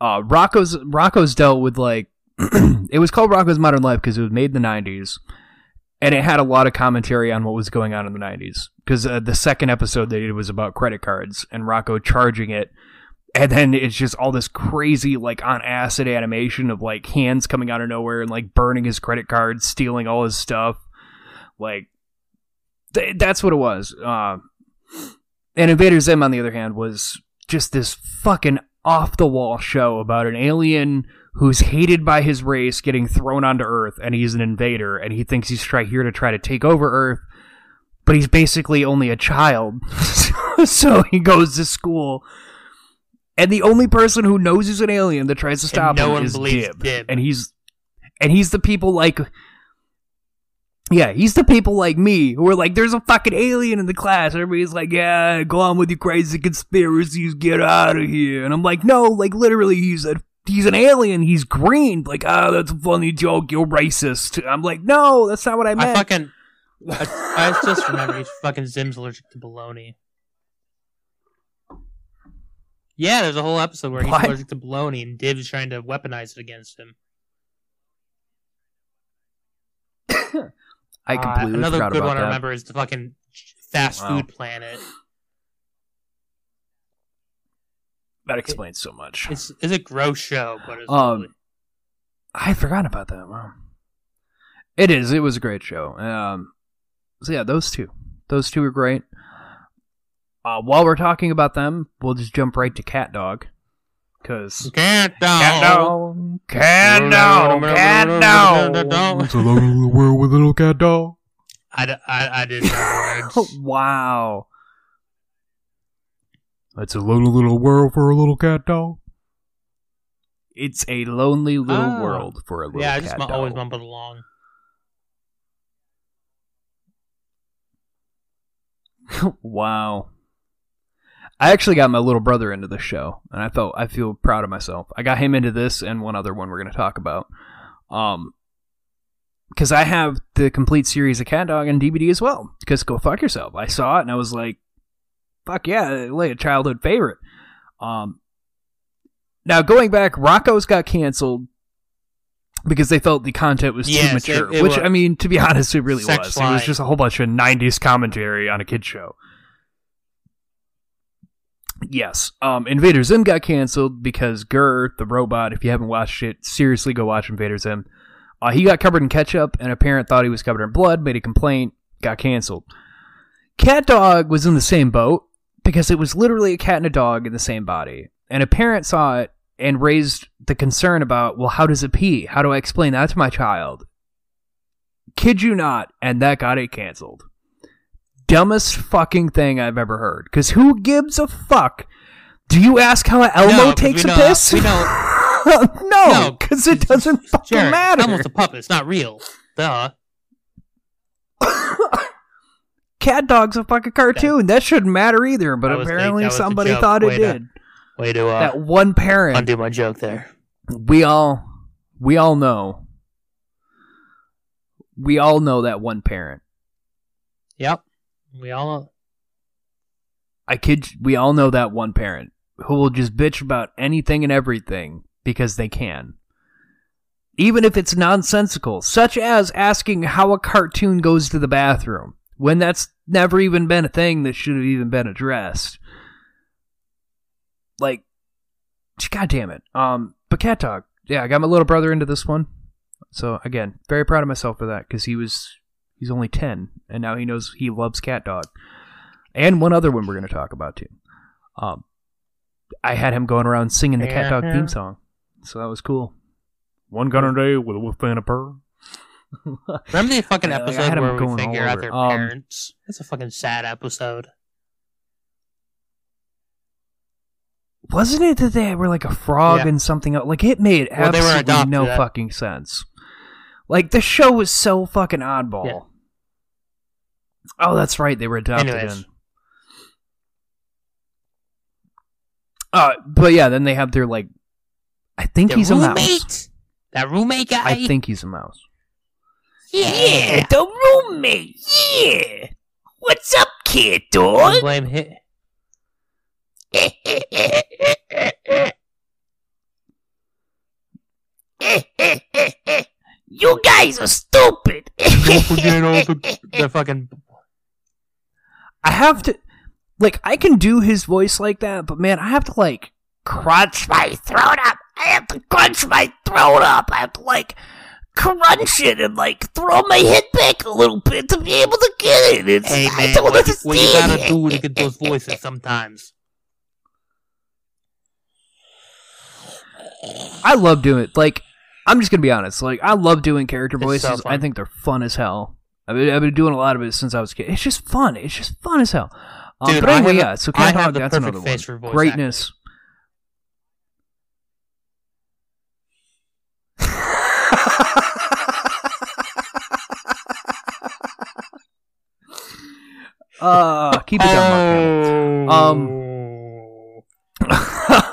Uh, Rocko's Rocko's dealt with like <clears throat> it was called Rocko's Modern Life because it was made in the '90s, and it had a lot of commentary on what was going on in the '90s. Because uh, the second episode they did was about credit cards and Rocko charging it and then it's just all this crazy like on acid animation of like hands coming out of nowhere and like burning his credit card stealing all his stuff like th- that's what it was uh, and invader zim on the other hand was just this fucking off the wall show about an alien who's hated by his race getting thrown onto earth and he's an invader and he thinks he's try- here to try to take over earth but he's basically only a child <laughs> so he goes to school and the only person who knows he's an alien that tries to stop no him one is Dib. Dib. and he's and he's the people like yeah, he's the people like me who are like, there's a fucking alien in the class. Everybody's like, yeah, go on with your crazy conspiracies, get out of here. And I'm like, no, like literally, he's a he's an alien. He's green. Like, ah, that's a funny joke. You're racist. I'm like, no, that's not what I meant. I fucking I, I <laughs> just remember he's fucking Zim's allergic to baloney. Yeah, there's a whole episode where he's What? allergic to baloney, and Dib's trying to weaponize it against him. I Uh, completely another forgot good about one that. I remember is the fucking fast Wow. food planet. That explains so much. It's it's a gross show, but it's Um, really- I forgot about that. Wow. It is. It was a great show. Um, so yeah, those two, those two are great. Uh, while we're talking about them, we'll just jump right to Cat Dog, because Cat Cat dog. Dog, Cat Dog, Cat Dog. It's a lonely little world with a little cat dog. I didn't know words. wow. It's a lonely little world for a little cat dog. It's a lonely little Ah. world for a little cat doll. yeah, I just dog. always mumbled along. <laughs> wow. I actually got my little brother into this show, and I felt I feel proud of myself. I got him into this and one other one we're going to talk about. Um, because I have the complete series of Cat Dog on DVD as well. Because go fuck yourself. I saw it and I was like, fuck yeah, like a childhood favorite. Um, Now going back, Rocko's got canceled because they felt the content was Yes, too mature. it- it which was. I mean, to be <laughs> honest, it really Sex was. It was just a whole bunch of '90s commentary on a kid show. Yes, um, Invader Zim got canceled because GIR, the robot. If you haven't watched it, seriously go watch Invader Zim. Uh, he got covered in ketchup, and a parent thought he was covered in blood, made a complaint, got canceled. Cat Dog was in the same boat because it was literally a cat and a dog in the same body. And a parent saw it and raised the concern about, well, how does it pee? How do I explain that to my child? Kid you not, and that got it canceled. Dumbest fucking thing I've ever heard. Because who gives a fuck? Do you ask how Elmo No, takes a know- piss? we know- <laughs> no, No, because it doesn't fucking Sure, matter. Elmo's a puppet. It's not real. Duh. <coughs> Cat Dog's a fucking cartoon. That shouldn't matter either, but That apparently somebody thought it to- did. Way to uh, that one parent. undo my joke there. we all we all know. We all know that one parent. Yep. We all. I kid we all know that one parent who will just bitch about anything and everything because they can. Even if it's nonsensical, such as asking how a cartoon goes to the bathroom, when that's never even been a thing that should have even been addressed. Like, god damn it. Um, but Cat Dog, yeah, I got my little brother into this one. So again, very proud of myself for that because he was he's only ten and now he knows he loves Cat Dog and one other one we're going to talk about too. Um, I had him going around singing the Cat Dog Yeah. theme song, so that was cool. One gun a day with a wolf and a purr. <laughs> Remember the fucking Yeah, like, I episode had 'em where we going figure out over. their Um, parents? It's a fucking sad episode. Wasn't it that they were like a frog Yeah. and something else? Like it made Well, absolutely no that- fucking sense. Like the show was so fucking oddball. Yeah. Oh, that's right, they were adopted Anyways. in. Uh, but yeah, then they have their like. I think The he's a mouse. roommate. That roommate guy. I think he's a mouse. Yeah. the roommate. Yeah. What's up, kid dog? Don't blame hit. <laughs> You guys are stupid. Don't forget all the the <laughs> fucking. I have to, like, I can do his voice like that, but man, I have to like crunch my throat up. I have to crunch my throat up. I have to like crunch it and like throw my head back a little bit to be able to get it. It's, Hey I man, don't what, you- understand. what you gotta do to get those voices sometimes. I love doing it. Like, I'm just gonna be honest. Like, I love doing character voices. so. I think they're fun as hell. I mean, I've been doing a lot of it since I was a kid. It's just fun. It's just fun as hell. Um, Dude, but I anyway, have yeah. So I Cat Dog, the that's another face one. Greatness. <laughs> uh, keep it down. Mark Um,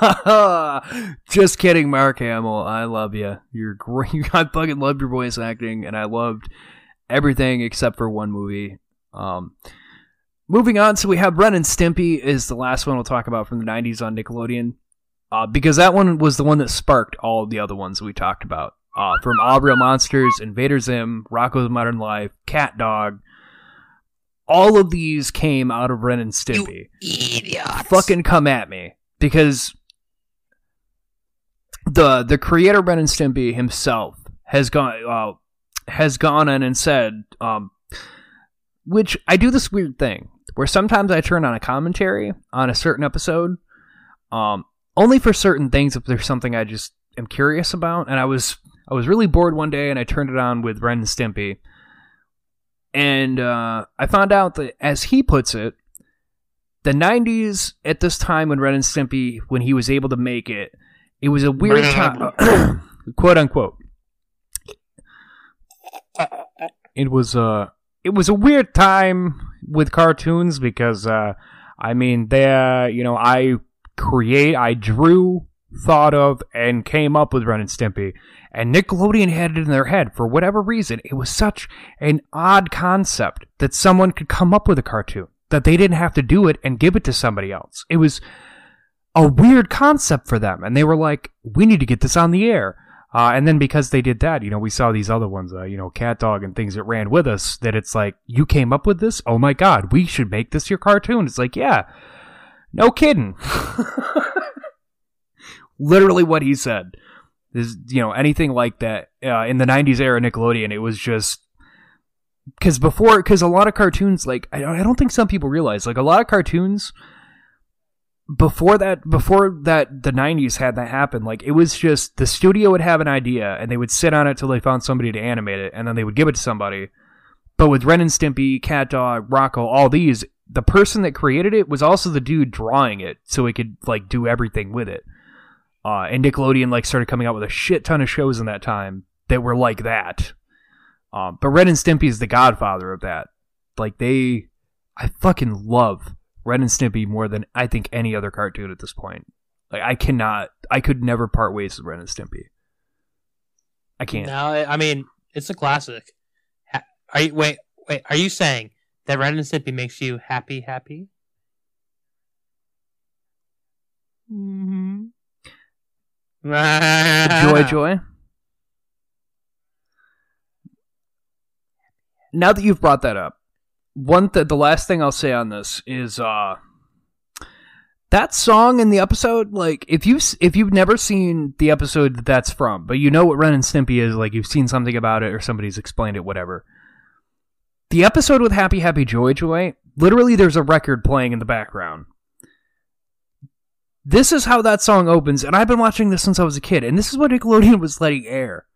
<laughs> just kidding, Mark Hamill. I love you. You're great. <laughs> I fucking loved your voice acting, and I loved everything except for one movie. Um, moving on, so we have Ren and Stimpy is the last one we'll talk about from the '90s on Nickelodeon, uh, because that one was the one that sparked all the other ones we talked about. Uh, from All Real Monsters, Invader Zim, Rocko's Modern Life, Cat Dog. All of these came out of Ren and Stimpy Idiots. fucking come at me because the the creator Ren and Stimpy himself has gone uh, has gone in and said um, which I do this weird thing where sometimes I turn on a commentary on a certain episode um, only for certain things if there's something I just am curious about. And I was I was really bored one day and I turned it on with Ren and Stimpy. And uh, I found out that as he puts it the 90s at this time when Ren and Stimpy when he was able to make it it was a weird time. <coughs> quote unquote. It was uh it was a weird time with cartoons because uh I mean they uh, you know I create I drew thought of and came up with Ren and Stimpy. And Nickelodeon had it in their head. For whatever reason it was such an odd concept that someone could come up with a cartoon that they didn't have to do it and give it to somebody else. It was a weird concept for them, and they were like, "We need to get this on the air." Uh, and then because they did that, you know, we saw these other ones, uh, you know, Cat Dog and things that ran with us. That it's like, you came up with this? Oh my god, we should make this your cartoon. It's like, yeah, no kidding. <laughs> Literally what he said is, you know, anything like that uh, in the '90s era Nickelodeon. It was just because before, because a lot of cartoons, like I, I don't think some people realize, like a lot of cartoons before that before that the 90s had that happen like it was just the studio would have an idea and they would sit on it till they found somebody to animate it and then they would give it to somebody. But with ren and stimpy cat dog Rocko all these the person that created it was also the dude drawing it so he could like do everything with it. Uh, and nickelodeon like started coming out with a shit ton of shows in that time that were like that. Um, but ren and stimpy is the godfather of that. Like they i fucking love Ren and Stimpy more than I think any other cartoon at this point. Like I cannot, I could never part ways with Ren and Stimpy. I can't. No, I mean it's a classic. Are you wait wait? Are you saying that Ren and Stimpy makes you happy happy? Mm-hmm. Joy, <laughs> joy. Now that you've brought that up, one th- the last thing I'll say on this is uh that song in the episode like if you if you've never seen the episode that that's from but you know what Ren and Stimpy is like you've seen something about it or somebody's explained it whatever. The episode with Happy Happy Joy Joy literally there's a record playing in the background. This is how that song opens and I've been watching this since I was a kid and this is what Nickelodeon <laughs> was letting air.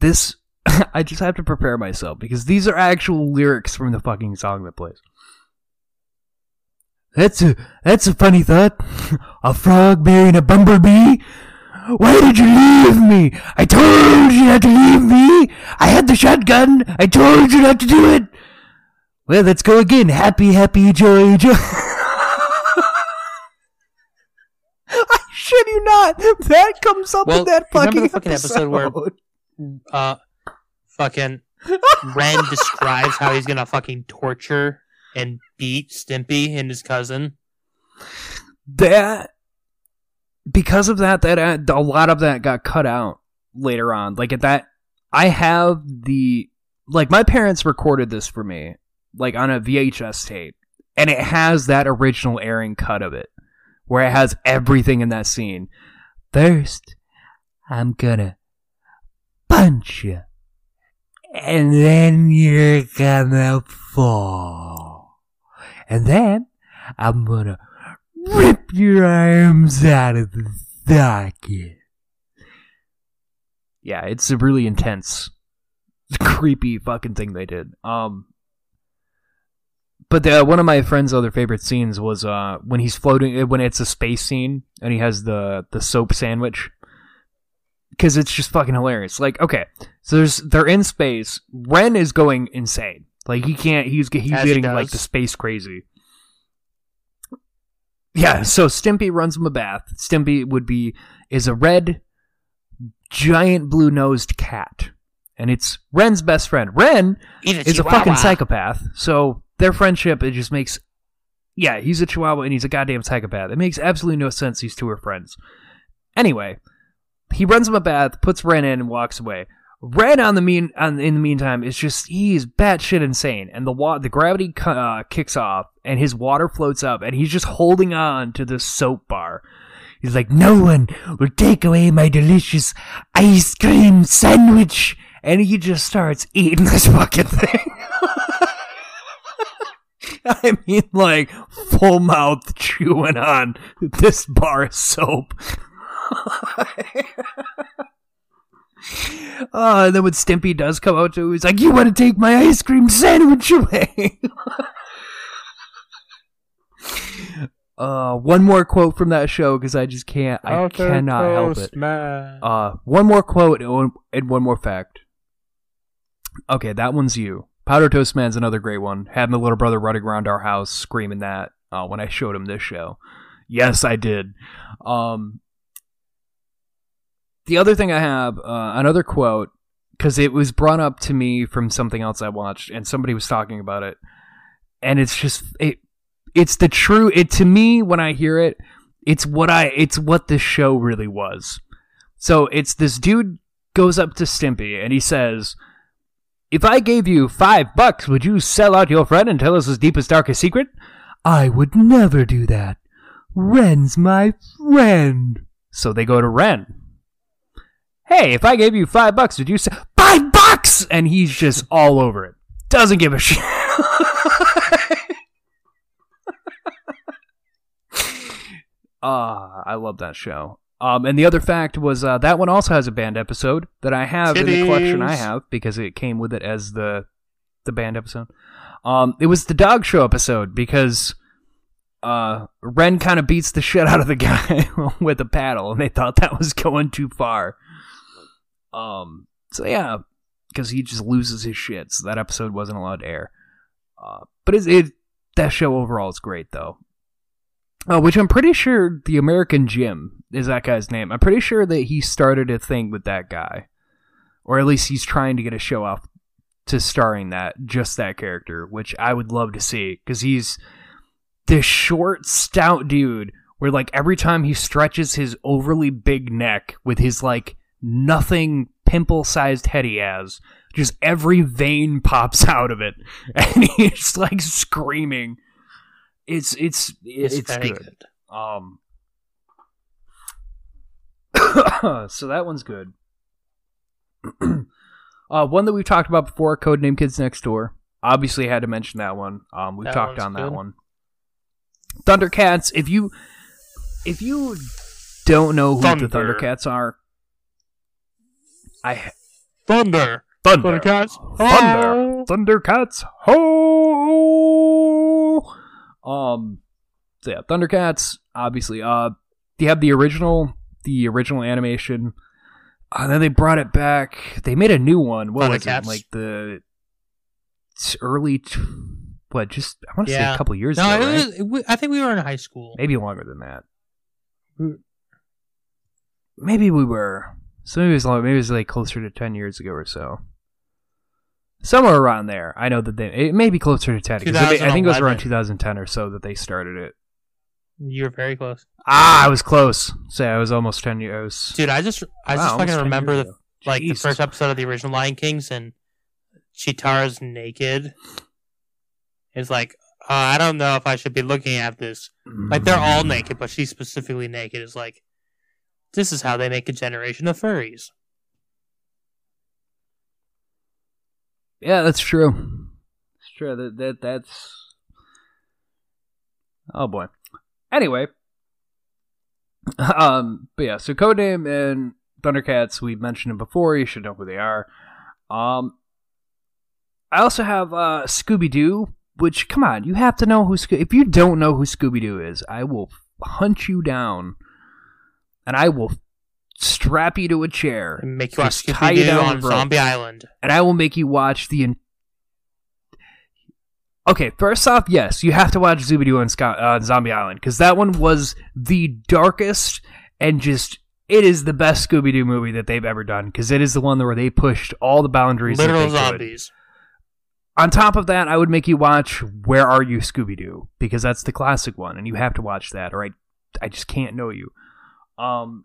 This <laughs> I just have to prepare myself because these are actual lyrics from the fucking song that plays. That's a that's a funny thought. <laughs> A frog marrying a bumblebee. Why did you leave me? I told you not to leave me. I had the shotgun. I told you not to do it. Well, let's go again. Happy, happy, joy, joy. <laughs> I shit you not. That comes up Well, in that remember fucking, the fucking episode where- uh, fucking <laughs> Ren describes how he's gonna fucking torture and beat Stimpy and his cousin. that because of that that uh, a lot of that got cut out later on. Like at that i have the like my parents recorded this for me like on a vhs tape and it has that original airing cut of it where it has everything in that scene. First i'm gonna punch you and then you're gonna fall and then i'm gonna rip your arms out of the socket. Yeah, it's a really intense, creepy fucking thing they did. Um, but the, one of my friend's other favorite scenes was uh when he's floating when it's a space scene and he has the the soap sandwich because it's just fucking hilarious. Like, okay, so there's they're in space. Ren is going insane. Like he can't. He's he's As getting does. like the space crazy. Yeah, so Stimpy runs him a bath. Stimpy would be is a red, giant blue nosed cat, and it's Ren's best friend. Ren a is a fucking psychopath, so their friendship it just makes. Yeah, he's a chihuahua and he's a goddamn psychopath. It makes absolutely no sense. These two are friends. Anyway, he runs him a bath, puts Ren in, and walks away. Ren on the mean on in the meantime is just he's batshit insane, and the wa- the gravity uh, kicks off, and his water floats up, and he's just holding on to this soap bar. He's like, "No one will take away my delicious ice cream sandwich," and he just starts eating this fucking thing. <laughs> I mean, like full mouth chewing on this bar of soap. Uh, <laughs> and then when Stimpy does come out to him, he's like, You want to take my ice cream sandwich away? <laughs> uh, one more quote from that show because I just can't, I cannot help it. Uh, one more quote and one, and one more fact. Okay, that one's you. Powder Toast Man's another great one. Had my little brother running around our house screaming that uh, when I showed him this show. Yes, I did. Um, the other thing I have, uh, another quote, because it was brought up to me from something else I watched, and somebody was talking about it, and it's just it. it's the true it to me when I hear it, it's what I it's what the show really was. So it's this dude goes up to Stimpy and he says, If I gave you five bucks, would you sell out your friend and tell us his deepest, darkest secret? I would never do that. Ren's my friend. So they go to Ren. Hey, if I gave you five bucks, would you say five bucks? And he's just all over it. Doesn't give a shit. <laughs> Ah, I love that show. Um, and the other fact was uh, that one also has a band episode that I have in the collection I have because it came with it as the the band episode. Um, it was the dog show episode because uh, Ren kind of beats the shit out of the guy <laughs> with a paddle, and they thought that was going too far. Um, so yeah, because he just loses his shit. So that episode wasn't allowed to air. Uh, but it, it that show overall is great though. Uh, which I'm pretty sure the American Jim is that guy's name. I'm pretty sure that he started a thing with that guy, or at least he's trying to get a show off to starring that just that character, which I would love to see because he's this short, stout dude where like every time he stretches his overly big neck with his like nothing pimple sized head he has, just every vein <laughs> pops out of it, <laughs> and he's like screaming. It's it's It's, it's, good. good. Um. <coughs> so that one's good. <clears throat> uh, one that we've talked about before, Codename Kids Next Door. Obviously, had to mention that one. Um, we've That talked on that good. one. Thundercats. If you if you don't know who the Thundercats are, I Thunder. Thunder. Thundercats. Thunder. Thundercats. Ho! Um, so yeah, Thundercats. Obviously, uh, you have the original, the original animation. Uh, then they brought it back. They made a new one. What was it? Like the early, t- what? Just I want to say a couple years No, ago, it right? was, it wa- I think we were in high school. Maybe longer than that. Maybe we were. So maybe it was long, maybe like closer to ten years ago or so. Somewhere around there. I know that they it may be closer to ten. I think- it was around 2010 or so that they started it. You were very close, Ah, I was close. Say I was almost ten years. Dude. I just, I Wow, just almost fucking 10 remember years the ago. like the Jesus. first episode of the original Lion Kings and Cheetara's naked. It's like uh, I don't know if I should be looking at this. Like they're all naked, but she's specifically naked. It's like this is how they make a generation of furries. Yeah, that's true. It's true. That that that's. Oh boy. Anyway. Um. But yeah. So Codename and Thundercats. We mentioned them before. You should know who they are. Um. I also have uh Scooby Doo. Which come on, you have to know who. Sco- if you don't know who Scooby Doo is, I will hunt you down, and I will strap you to a chair And make you watch tie Scooby you Doo down on rope. Zombie Island. and I will make you watch the. En- okay, first off, yes, you have to watch Zooby-Doo on Sco- uh, Zombie Island because that one was the darkest and just it is the best Scooby-Doo movie that they've ever done because it is the one where they pushed all the boundaries. Literal could. zombies. On top of that, I would make you watch Where Are You Scooby-Doo because that's the classic one, and you have to watch that, or I, I just can't know you. Um,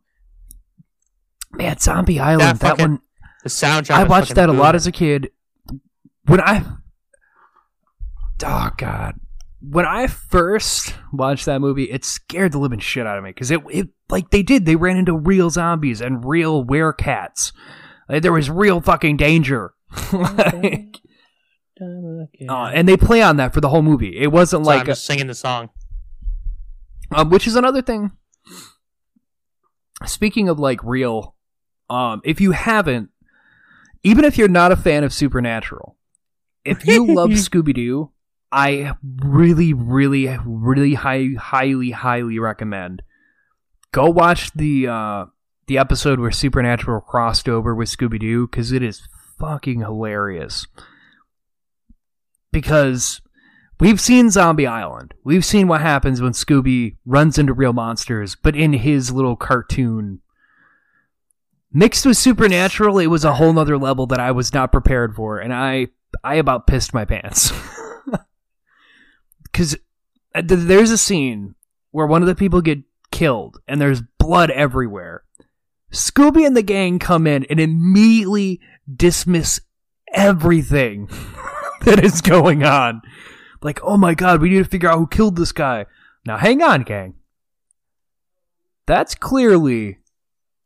man, Zombie Island, that, fucking- one. The soundtrack. I watched fucking that a lot as a kid. When I, oh god, when I first watched that movie, it scared the living shit out of me because it, it, like they did, they ran into real zombies and real werecats. Like, there was real fucking danger. <laughs> like, uh, and they play on that for the whole movie. It wasn't Sorry, like, I'm just singing the song. um, which is another thing. Speaking of like real, um, if you haven't, even if you're not a fan of Supernatural, if you love <laughs> Scooby Doo, I really, really, really high, highly, highly recommend go watch the uh, the episode where Supernatural crossed over with Scooby Doo because it is fucking hilarious. Because we've seen Zombie Island, we've seen what happens when Scooby runs into real monsters, but in his little cartoon. Mixed with Supernatural, it was a whole nother level that I was not prepared for, and I I about pissed my pants. <laughs> Because uh, th- there's a scene where one of the people get killed and there's blood everywhere. Scooby and the gang come in and immediately dismiss everything <laughs> that is going on. Like, oh my god, we need to figure out who killed this guy. Now, hang on, gang. That's clearly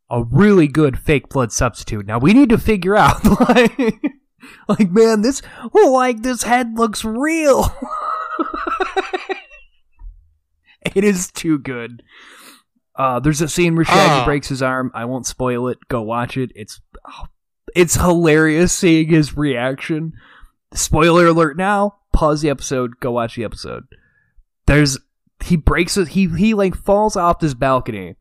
a really good fake blood substitute. Now, we need to figure out, <laughs> like, like man, this, like, this head looks real. <laughs> it is too good. Uh, there's a scene where Shaggy Ah. breaks his arm. I won't spoil it. Go watch it. It's it's hilarious seeing his reaction. Spoiler alert now. Pause the episode. Go watch the episode. There's he breaks it. He he like falls off this balcony,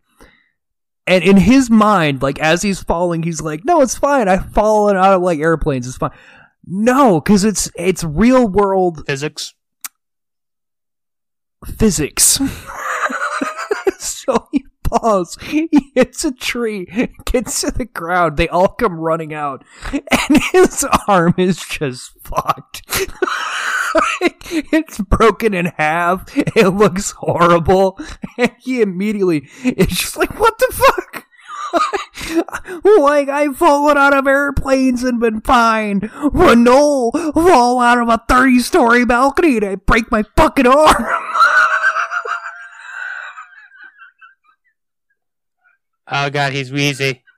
and in his mind, like as he's falling, he's like, "No, it's fine. I've fallen out of like airplanes. It's fine." No, because it's it's real world Physics. physics. <laughs> so he falls, he hits a tree, gets to the ground, they all come running out, and his arm is just fucked. it's broken in half, it looks horrible, and he immediately is just like, what the fuck? like I've fallen out of airplanes and been fine. But no, fall out of a 30 story balcony and I break my fucking arm. Oh god, he's wheezy. <laughs>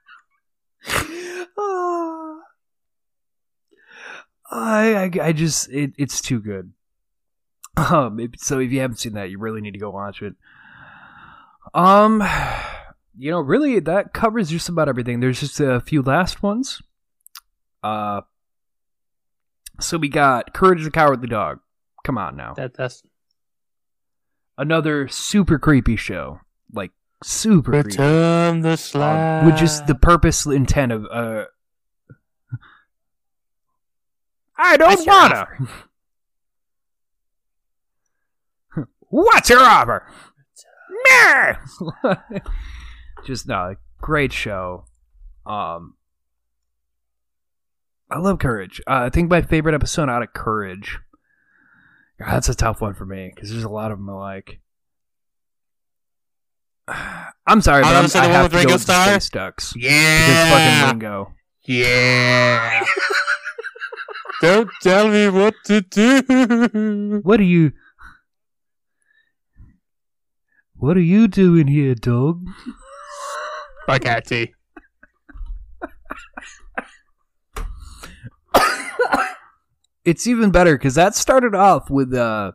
Ah. I, I I just it, it's too good. Um, if- so if you haven't seen that, you really need to go watch it. Um, you know, really that covers just about everything. There's just a few last ones. Uh, so we got Courage the Cowardly Dog. Come on now, That that's another super creepy show, like super creepy. return the Um, slab. which is the purpose intent of uh I don't What's wanna <laughs> What's your offer? Meh! <laughs> Just no, great show. Um I love Courage. Uh, I think my favorite episode out of Courage. God, that's a tough one for me because there's a lot of them I like. I'm sorry, but I'm, say I one have with to go Ringo with Starr? Space Ducks. Because yeah, fucking Ringo. yeah. <laughs> Don't tell me what to do. <laughs> What are you? What are you doing here, dog? Fuck Hattie. It's even better because that started off with uh,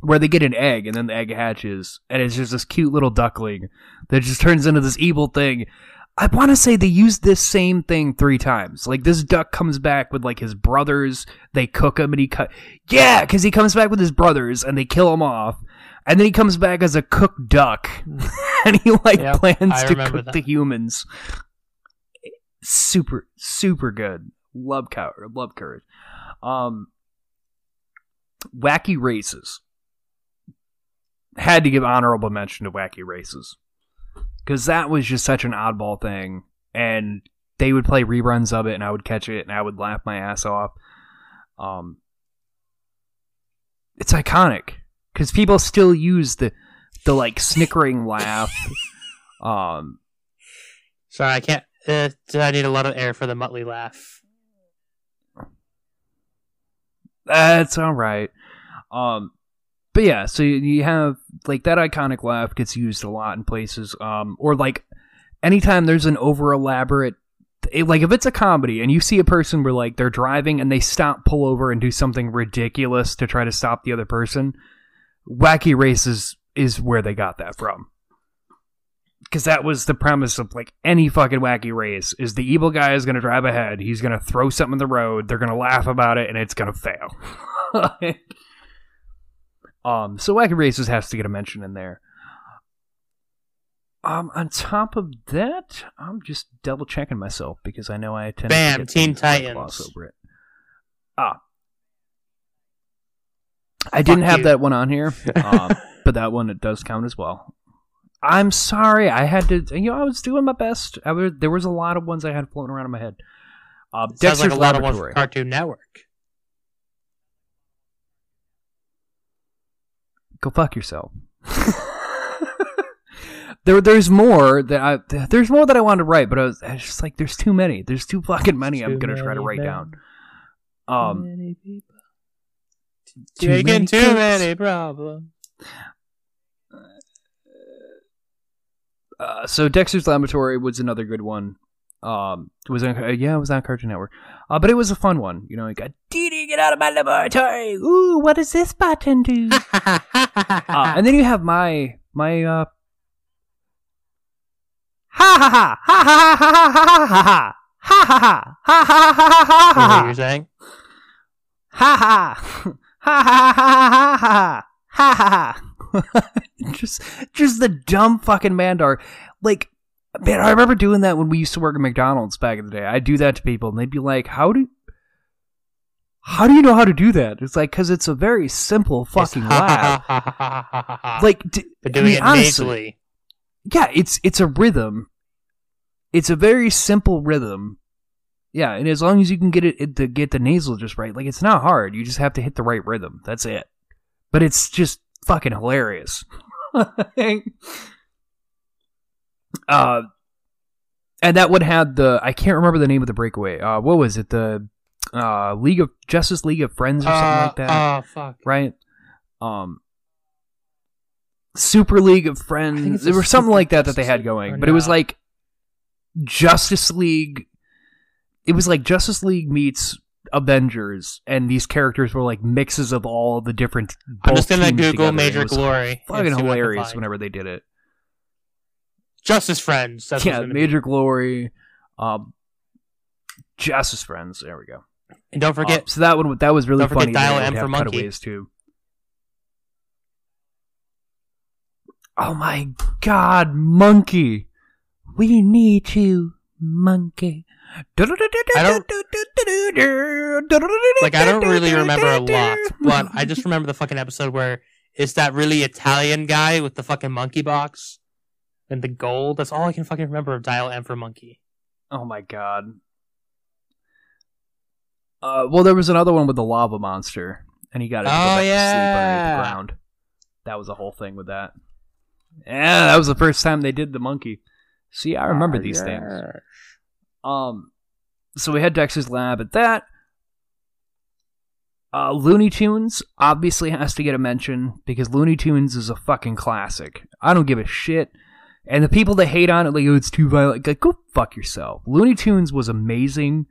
where they get an egg and then the egg hatches, and it's just this cute little duckling that just turns into this evil thing. I want to say they used this same thing three times. Like this duck comes back with like his brothers. They cook him and he cut. Yeah, because he comes back with his brothers and they kill him off, and then he comes back as a cooked duck, <laughs> and he like Yep, plans I to cook that. the humans. Super, super good. Love cow, love courage. Um, wacky races. Had to give honorable mention to wacky races because that was just such an oddball thing, and they would play reruns of it, and I would catch it, and I would laugh my ass off. Um, it's iconic because people still use the the like snickering laugh. <laughs> Um, Sorry, I can't. Uh, I need a lot of air for the Muttley laugh. That's all right. Um, but yeah, so you- have like that iconic laugh gets used a lot in places. Um, or like anytime there's an over elaborate, like if it's a comedy and you see a person where like they're driving and they stop, pull over, and do something ridiculous to try to stop the other person, wacky races is where they got that from. Because that was the premise of like any fucking wacky race is the evil guy is going to drive ahead. He's going to throw something in the road. They're going to laugh about it, and it's going to fail. <laughs> um, so wacky races has to get a mention in there. Um, on top of that, I'm just double checking myself because I know I tend Bam, Teen Titans. gloss over it. Ah, I didn't have you. that one on here, <laughs> um, but that one it does count as well. I'm sorry, I had to. You know, I was doing my best. I was, there was a lot of ones I had floating around in my head. Uh, Dexter's like a lot of ones. Cartoon Network. Go fuck yourself. there, there's more that I there's more that I wanted to write, but I was, I was just like, there's too many. There's too fucking many. I'm gonna try to write men. down. Um, many people. too Taking many too cooks. many problems. uh, so Dexter's Laboratory was another good one. Um, it was on, uh, yeah, it was on Cartoon Network. Uh, but it was a fun one. You know, you got Dee Dee, get out of my laboratory. Ooh, what does this button do? uh, and then you have my my uh. Ha ha ha ha ha ha ha ha ha ha ha ha ha ha ha ha ha You know what ha you're saying? ha ha ha ha ha ha ha ha ha ha just just the dumb fucking Mandark like man i remember doing that when we used to work at mcdonald's back in the day i'd do that to people and they'd be like how do how do you know how to do that? It's like because it's a very simple fucking laugh <laughs> like d- but I doing mean, it honestly, nasally. yeah it's it's a rhythm. It's a very simple rhythm. Yeah and as long as you can get it, it to get the nasal just right like it's not hard. You just have to hit the right rhythm. That's it. But it's just fucking hilarious. <laughs> Uh and that would have the i can't remember the name of the breakaway. Uh what was it? The uh league of justice league of friends or something Uh, like that Oh fuck! right? Um, Super League of Friends. There was something like that that they had going, but it was like Justice League. It was like Justice League meets Avengers, and these characters were like mixes of all the different. I'm just gonna Google. Major It was Glory. Fucking see what I can hilarious whenever they did it. Justice Friends. That's yeah, gonna be. Major Glory, um, Justice Friends. There we go. And don't Uh, forget, so that one that was really don't funny. Dial M for Monkey. too. Oh my god, monkey! We need to monkey. I don't- like I don't really remember a lot, but I just remember the fucking episode where it's that really Italian guy with the fucking monkey box and the gold. That's all I can fucking remember of Dial M for Monkey. Oh my god. Uh, well, there was another one with the lava monster, and he got it to go Oh, back to sleep yeah. underneath the ground. That was a whole thing with that. Yeah, that was the first time they did the monkey. See, I remember these things. Um, so we had Dexter's Lab at that. Uh, Looney Tunes obviously has to get a mention because Looney Tunes is a fucking classic. I don't give a shit. And the people that hate on it, like, oh, it's too violent, like, go fuck yourself. Looney Tunes was amazing.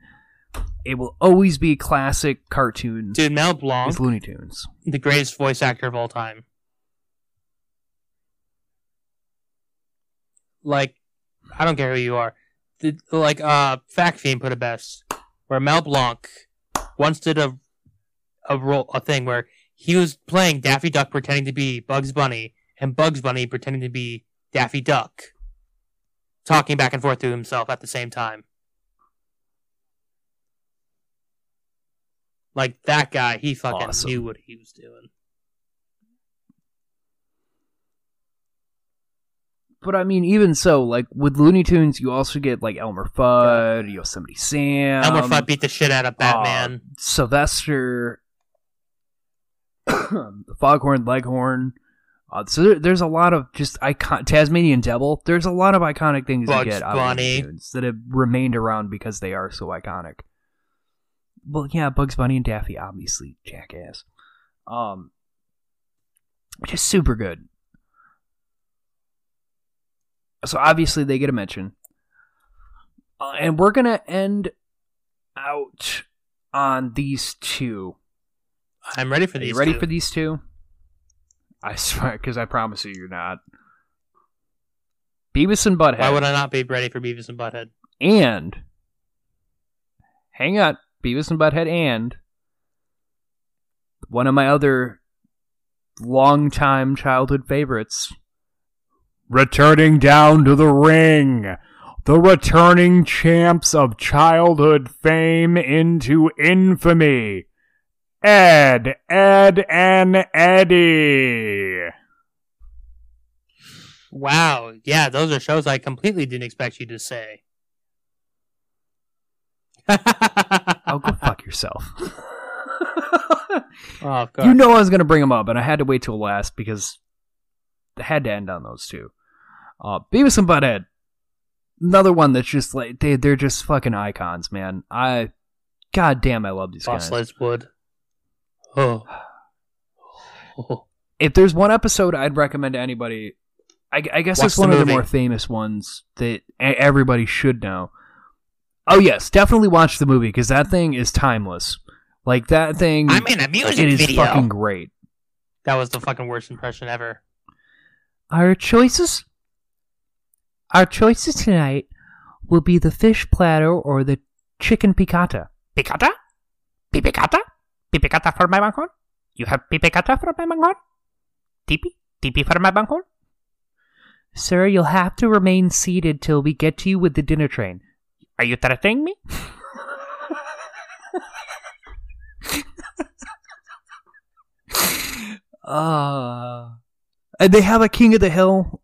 It will always be a classic cartoon. Dude, Mel Blanc, Looney Tunes. the greatest voice actor of all time. Like, I don't care who you are. The, like, uh, Fact Fiend put it best, where Mel Blanc once did a a role, a thing where he was playing Daffy Duck pretending to be Bugs Bunny, and Bugs Bunny pretending to be Daffy Duck, talking back and forth to himself at the same time. Like that guy, he fucking Awesome. knew what he was doing. But I mean, even so, like with Looney Tunes, you also get like Elmer Fudd, Yosemite Sam, Elmer Fudd beat the shit out of Batman. uh, Sylvester, <coughs> Foghorn Leghorn. Uh, so there, there's a lot of just icon Tasmanian Devil. There's a lot of iconic things Bugs you get out of Looney Tunes that have remained around because they are so iconic. Well, yeah, Bugs Bunny and Daffy, obviously, jackass. Um, is super good. So obviously they get a mention, uh, and we're gonna end out on these two. I'm ready for Are these. you ready two. for these two? I <laughs> swear, because I promise you, you're not. Beavis and Butthead. Why would I not be ready for Beavis and Butthead? and hang on, Beavis and Butthead, and one of my other longtime childhood favorites, returning down to the ring, the returning champs of childhood fame into infamy, Ed, Edd, and Eddy. Wow, yeah, those are shows I completely didn't expect you to say. Oh, go fuck yourself. <laughs> Oh god. you know I was gonna bring them up, and I had to wait till last because I had to end on those two. Uh, Beavis and Butthead, another one that's just like they they're just fucking icons, man. I, god damn, I love these Boss guys. Wood. Oh. oh. <sighs> if there's one episode I'd recommend to anybody, I, I guess Watch it's one of the more famous ones that everybody should know. Oh yes, definitely watch the movie because that thing is timeless. Like that thing, I'm in a music it is video. fucking great. That was the fucking worst impression ever. Our choices, our choices tonight will be the fish platter or the chicken piccata. Piccata, pipicata, pipicata for my manghorn. You have pipicata for my manghorn. Tipi, tipi for my manghorn. Sir, you'll have to remain seated till we get to you with the dinner train. Are you threatening me? uh, and they have a King of the Hill.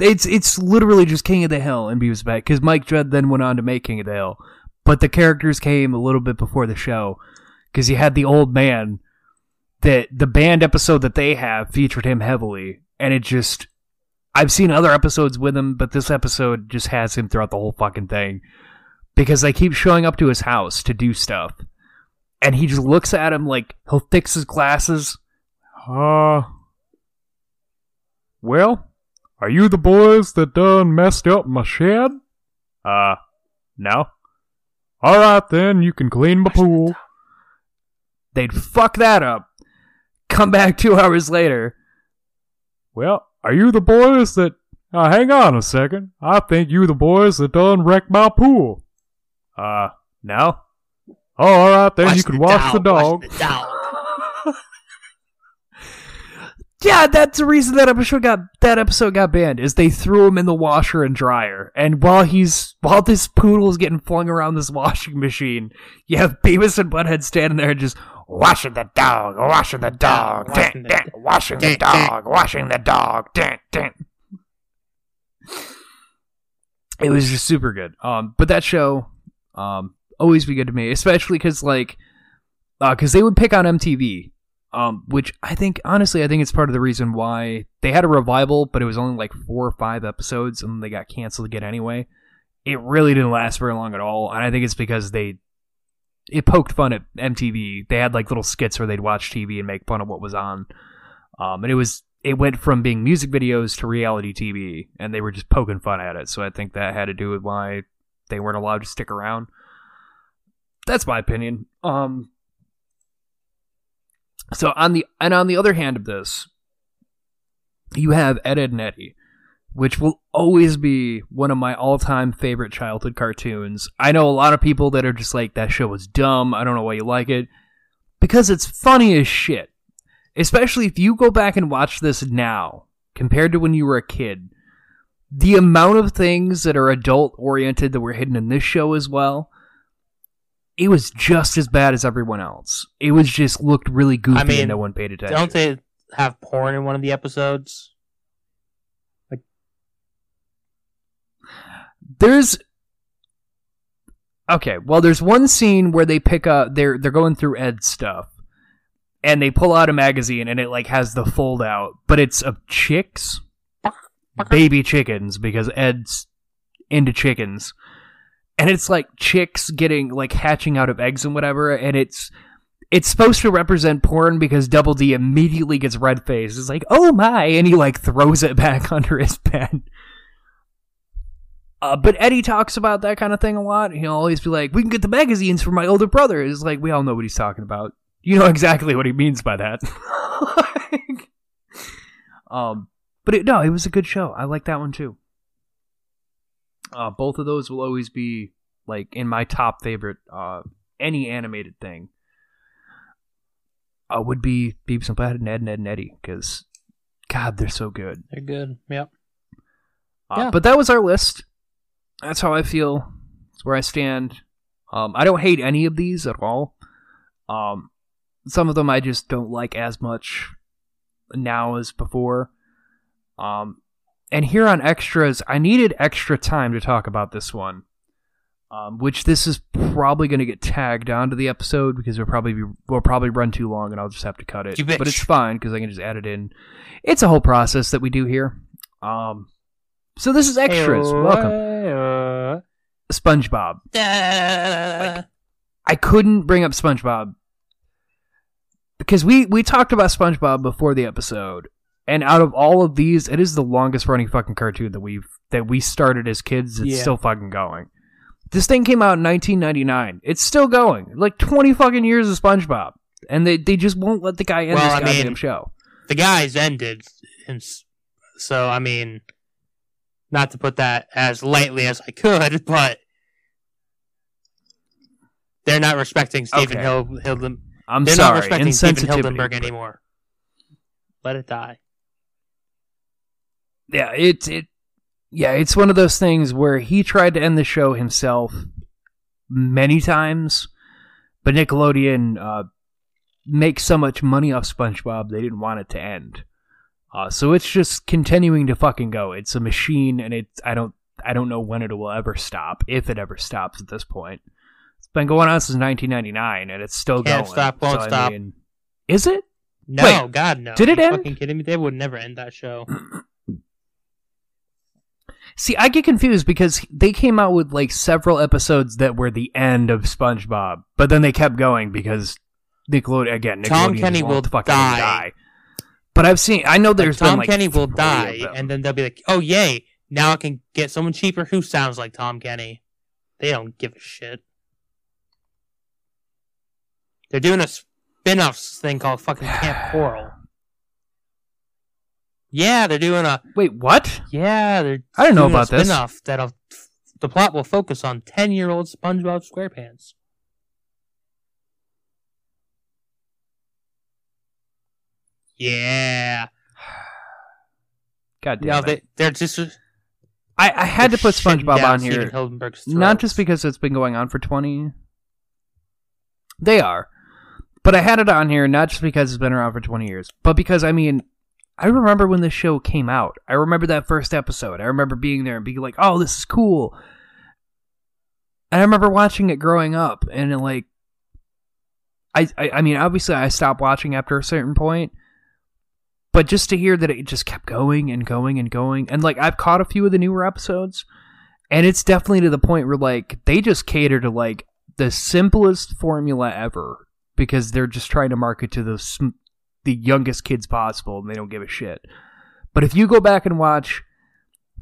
It's it's literally just King of the Hill in Beavis because Mike Dredd then went on to make King of the Hill, but the characters came a little bit before the show because you had the old man that the band episode that they have featured him heavily, and it just I've seen other episodes with him, but this episode just has him throughout the whole fucking thing because they keep showing up to his house to do stuff, and he just looks at him like he'll fix his glasses. Uh. Well, are you the boys that done messed up my shed? Uh, no. Alright then, you can clean my pool. They'd fuck that up, come back two <laughs> hours later. Well, are you the boys that. Uh, hang on a second. I think you the boys that done wrecked my pool. Uh, no? Oh, alright then, you can wash the dog. Watch the dog. Yeah, that's the reason that episode got that episode got banned is they threw him in the washer and dryer, and while he's while this poodle is getting flung around this washing machine, you have Beavis and Butthead standing there and just washing the dog, washing the dog, Washing the washing the dog, washing the dog, dun, dun. It was just super good. Um, but that show, um, always be good to me, <laughs> especially because like, uh, because they would pick on MTV um, which I think honestly, I think it's part of the reason why they had a revival, but it was only like four or five episodes, and they got canceled again anyway. It really didn't last very long at all, and I think it's because they it poked fun at MTV. They had like little skits where they'd watch TV and make fun of what was on, um, and it was it went from being music videos to reality TV, and they were just poking fun at it. So I think that had to do with why they weren't allowed to stick around. That's my opinion. Um, so on the and on the other hand of this, you have Ed, Edd and Eddy, which will always be one of my all-time favorite childhood cartoons. I know a lot of people that are just like that show was dumb. I don't know why you like it because it's funny as shit. Especially if you go back and watch this now compared to when you were a kid. The amount of things that are adult oriented that were hidden in this show as well it was just as bad as everyone else. It was just looked really goofy I mean, and no one paid attention. Don't they have porn in one of the episodes? Like there's okay. Well, there's one scene where they pick up. They're they're going through Ed's stuff, and they pull out a magazine, and it like has the fold out, but it's of chicks, baby chickens, because Ed's into chickens, and it's like chicks getting like hatching out of eggs and whatever, and it's. It's supposed to represent porn because Double D immediately gets red faced. It's like, oh my, and he like throws it <laughs> back under his bed. Uh, but Eddy talks about that kind of thing a lot. He'll always be like, "We can get the magazines for my older brother." It's like we all know what he's talking about. You know <laughs> exactly what he means by that. Like, <laughs> um, but it, no, it was a good show. I like that one too. Uh, both of those will always be like in my top favorite. Uh, any animated thing. Uh, would be Beavis and Butthead and Ed and Edd and Eddy because, God, they're so good. They're good. Yep. Uh, Yeah. But that was our list. That's how I feel. It's where I stand. Um, I don't hate any of these at all. Um, some of them I just don't like as much now as before. Um, and here on extras, I needed extra time to talk about this one. um, which this is probably going to get tagged onto the episode because we'll probably be, we'll probably run too long and I'll just have to cut it. You But it's fine because I can just add it in. It's a whole process that we do here. Um, so this is extras. Welcome, SpongeBob. Uh, I couldn't bring up SpongeBob because we we talked about SpongeBob before the episode, and out of all of these, it is the longest running fucking cartoon that we've that we started as kids. It's Yeah. still fucking going. This thing came out in 1999. It's still going. Like 20 fucking years of SpongeBob, and they they just won't let the guy end Well, this I goddamn mean- show. the guy's ended, and so I mean, not to put that as lightly as I could, <laughs> but they're not respecting Stephen Okay. Hill. Hilden, I'm they're not sorry. respecting Stephen Hildenberg anymore. Let it die. Yeah, it's it yeah, it's one of those things where he tried to end the show himself many times, but Nickelodeon uh, makes so much money off SpongeBob they didn't want it to end. Uh, so it's just continuing to fucking go. It's a machine, and it's I don't I don't know when it will ever stop, if it ever stops at this point. It's been going on since 1999, and it's still Can't going. stop, won't So, stop. mean, is it? No, Wait, God, no. did it Are you end? Fucking kidding me? They would never end that show. <clears throat> See, I get confused because they came out with like several episodes that were the end of SpongeBob, but then they kept going because Nickelodeon again. Tom Kenny won't fucking die. But I've seen. I know Like, there's Tom been like Kenny will die, and then they'll be like, "Oh yay! Now I can get someone cheaper who sounds like Tom Kenny." They don't give a shit. They're doing a spin-off thing called fucking Kamp <sighs> Koral. Yeah, they're doing a Wait, what? yeah. They're I didn't know about this. spin-off that'll the plot will focus on ten-year-old SpongeBob SquarePants. Yeah. God damn No, it! they they're just uh, I, I had to put SpongeBob on here, not just because it's been going on for twenty. They are, but I had it on here not just because it's been around for twenty years, but because I mean, I remember when this show came out. I remember that first episode. I remember being there and being like, "Oh, this is cool." And I remember watching it growing up, and it, like, I, I, I mean, obviously, I stopped watching after a certain point, but just to hear that it just kept going and going and going, and like, I've caught a few of the newer episodes, and it's definitely to the point where like they just cater to like the simplest formula ever because they're just trying to market to the the youngest kids possible, and they don't give a shit. But if you go back and watch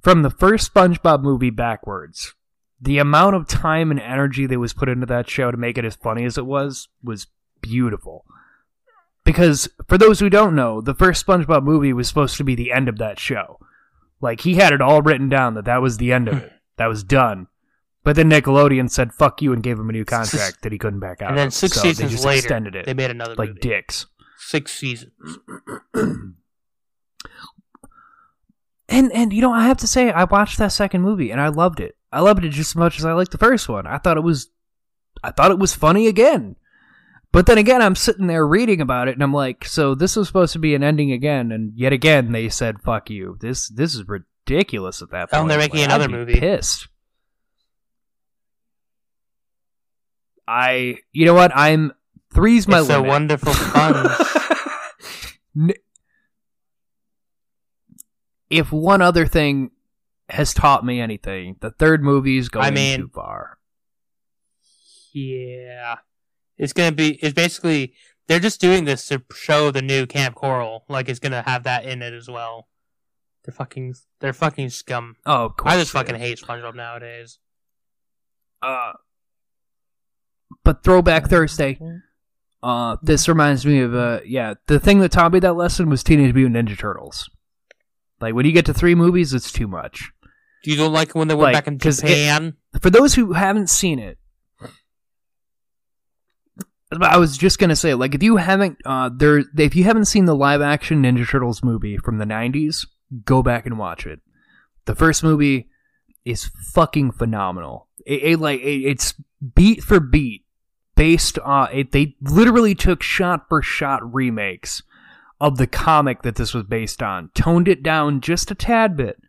from the first SpongeBob movie backwards, the amount of time and energy that was put into that show to make it as funny as it was was beautiful. Because for those who don't know, the first SpongeBob movie was supposed to be the end of that show. Like he had it all written down that that was the end of it. <laughs> That was done. But then Nickelodeon said "fuck you" and gave him a new contract that he couldn't back out. And then of. six So they seasons just later, extended it they made another like movie. dicks. Six seasons. <clears throat> And and you know, I have to say, I watched that second movie and I loved it. I loved it just as much as I liked the first one. I thought it was, I thought it was funny again. But then again, I'm sitting there reading about it, and I'm like, so this was supposed to be an ending again, and yet again they said, "Fuck you." This this is ridiculous at that Oh, point. and they're making Like, another I'd be movie. Pissed. I, you know what? I'm three's my it's a wonderful <laughs> sponge. N- if one other thing has taught me anything, the third movie is going I mean- too far. yeah, it's gonna be. It's basically they're just doing this to show the new Kamp Koral. Like it's gonna have that in it as well. They're fucking. They're fucking scum. Oh, of course. I just fucking hate SpongeBob nowadays. Uh, but Throwback Thursday. Uh, this reminds me of uh, yeah, the thing that taught me that lesson was Teenage Mutant Ninja Turtles. Like when you get to three movies, it's too much. Do you don't like when they went Like, back in 'cause it- Japan? for those who haven't seen it I was just gonna say, like, if you haven't, uh, there, if you haven't seen the live action Ninja Turtles movie from the '90s, go back and watch it. The first movie is fucking phenomenal. It, it like, it, it's beat for beat, based on it. They literally took shot for shot remakes of the comic that this was based on, toned it down just a tad bit,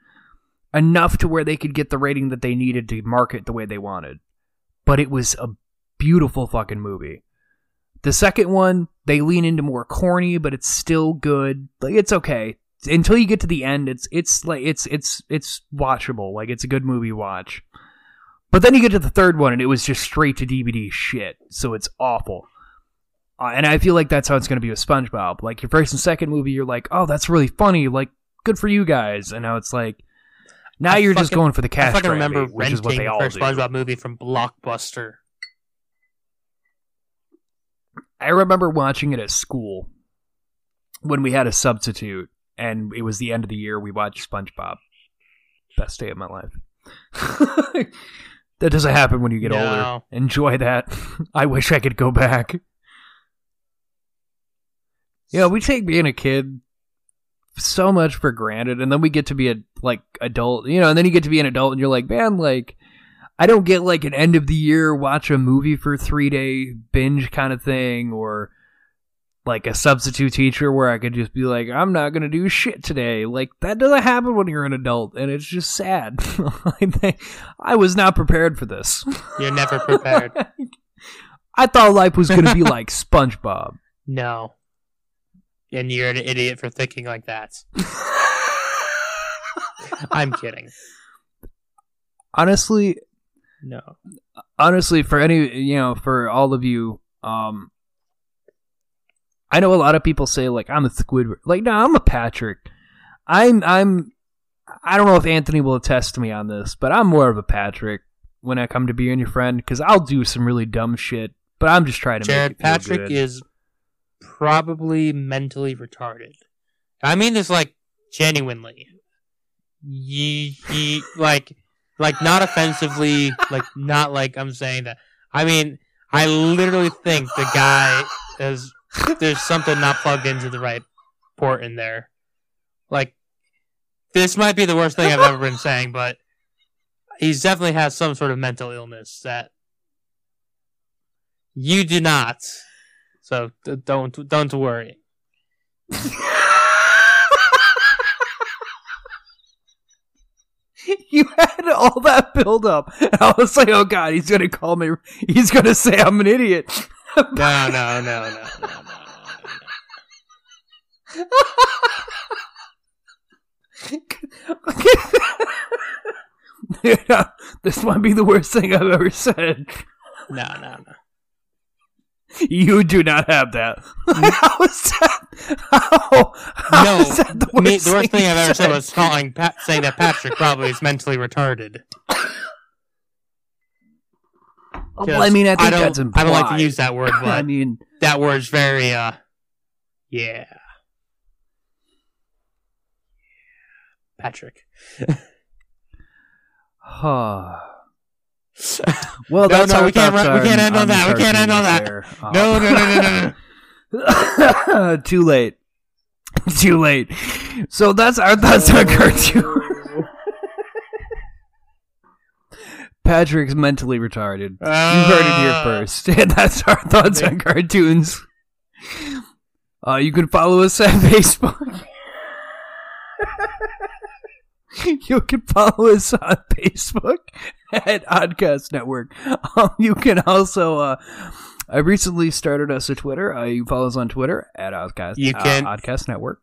enough to where they could get the rating that they needed to market the way they wanted. but it was a beautiful fucking movie. The second one, they lean into more corny, but it's still good. Like it's okay until you get to the end. It's it's like it's it's it's watchable. Like it's a good movie watch. But then you get to the third one, and it was just straight to DVD shit. So it's awful. Uh, and I feel like that's how it's going to be with SpongeBob. Like your first and second movie, you're like, oh, that's really funny. Like good for you guys. And now it's like, now I you're just going for the I cash fucking grab, remember which renting is what they the first do. SpongeBob movie from Blockbuster. I remember watching it at school when we had a substitute, and it was the end of the year. We watched SpongeBob. Best day of my life. <laughs> that doesn't happen when you get older. Enjoy that. <laughs> I wish I could go back. Yeah, we take being a kid so much for granted, and then we get to be a like adult, you know, and then you get to be an adult, and you're like, man, like I don't get like an end of the year watch a movie for three day binge kind of thing, or like a substitute teacher where I could just be like, I'm not gonna do shit today. Like that doesn't happen when you're an adult, and it's just sad. <laughs> I was not prepared for this. You're never prepared. <laughs> I thought life was gonna be like <laughs> SpongeBob. no. And you're an idiot for thinking like that. I'm kidding. Honestly, No. honestly for any you know for all of you um i know a lot of people say like i'm a squidward like no i'm a patrick i'm i'm i don't know if anthony will attest to me on this but i'm more of a patrick when i come to being your friend because i'll do some really dumb shit but i'm just trying to Jared Patrick good. is probably mentally retarded. I mean this like genuinely. Ye, ye, like, like not offensively, like not like I'm saying that. I mean, I literally think the guy is there's something not plugged into the right port in there. Like, this might be the worst thing I've ever been saying, but he's definitely has some sort of mental illness that you do not. So don't don't worry. <laughs> you had all that build up i was like oh god he's gonna call me he's gonna say i'm an idiot No, no, no, no, no, no, no. Yeah, <laughs> this might be the worst thing I've ever said. No, no, no. You do not have that. <laughs> how is that? How, how No, is that the worst, Me, the worst thing you I've ever said was calling Pat, saying that Patrick probably is mentally retarded. <laughs> Well, I mean, I think don't, that's implied. I don't like to use that word, <laughs> but I mean, that word's very, uh, yeah. Patrick. huh. <laughs> Well, that's no, our we can't run- we can't end on on that. We can't end on that. No, no, no, no, no, no. no. <laughs> Too late. Too late. So that's our thoughts on cartoon. Patrick's mentally retarded. You heard it here Uh, first. <laughs> And that's our thoughts on cartoons. Uh, you can follow us at <laughs> Facebook. <laughs> you can follow us on Facebook at Oddcast Network. Um, you can also. Uh, I recently started us a Twitter. Uh, you can follow us on Twitter at Oddcast. You can- uh, Oddcast Network.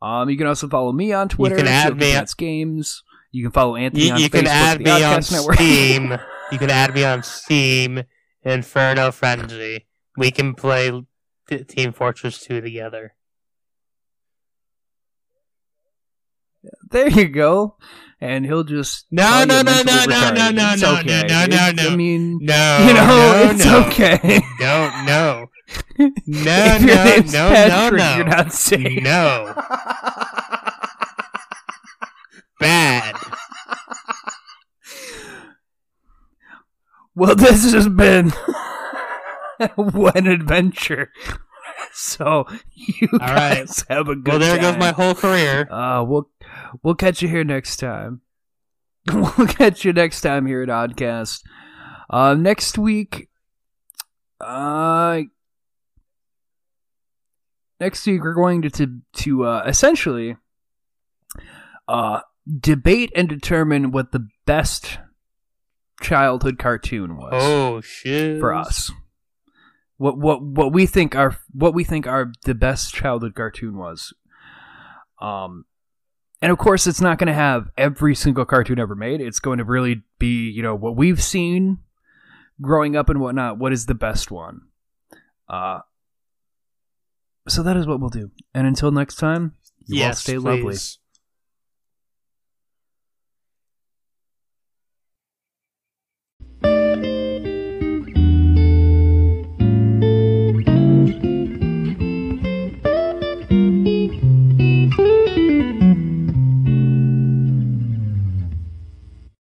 Um, you can also follow me on Twitter. can add me- games. You can follow Anthony You, on you Facebook. can add me on Network. Steam. <laughs> you can add me on Steam. Inferno Frenzy. We can play Team Fortress 2 together. There you go. And he'll just No, no, no, no, no, no, no, It's no, okay. no, no, It's- no. I mean, No, <laughs> you know, no, it's no. okay. No. No, <laughs> no, no, Patrick, no, no. you're not safe. No. Bad. <laughs> Well, this has been <laughs> one adventure. So you All right. guys have a good. Well, there goes my whole career. Uh, we'll we'll catch you here next time. <laughs> We'll catch you next time here at Oddcast. Uh, next week, uh, next week we're going to to, to uh, essentially uh, debate and determine what the best childhood cartoon was Oh shit. for us. What what what we think our what we think our the best childhood cartoon was. Um and of course it's not going to have every single cartoon ever made. It's going to really be, you know, what we've seen growing up and whatnot. What is the best one? Uh so that is what we'll do. And until next time, you all Yes, stay lovely. please.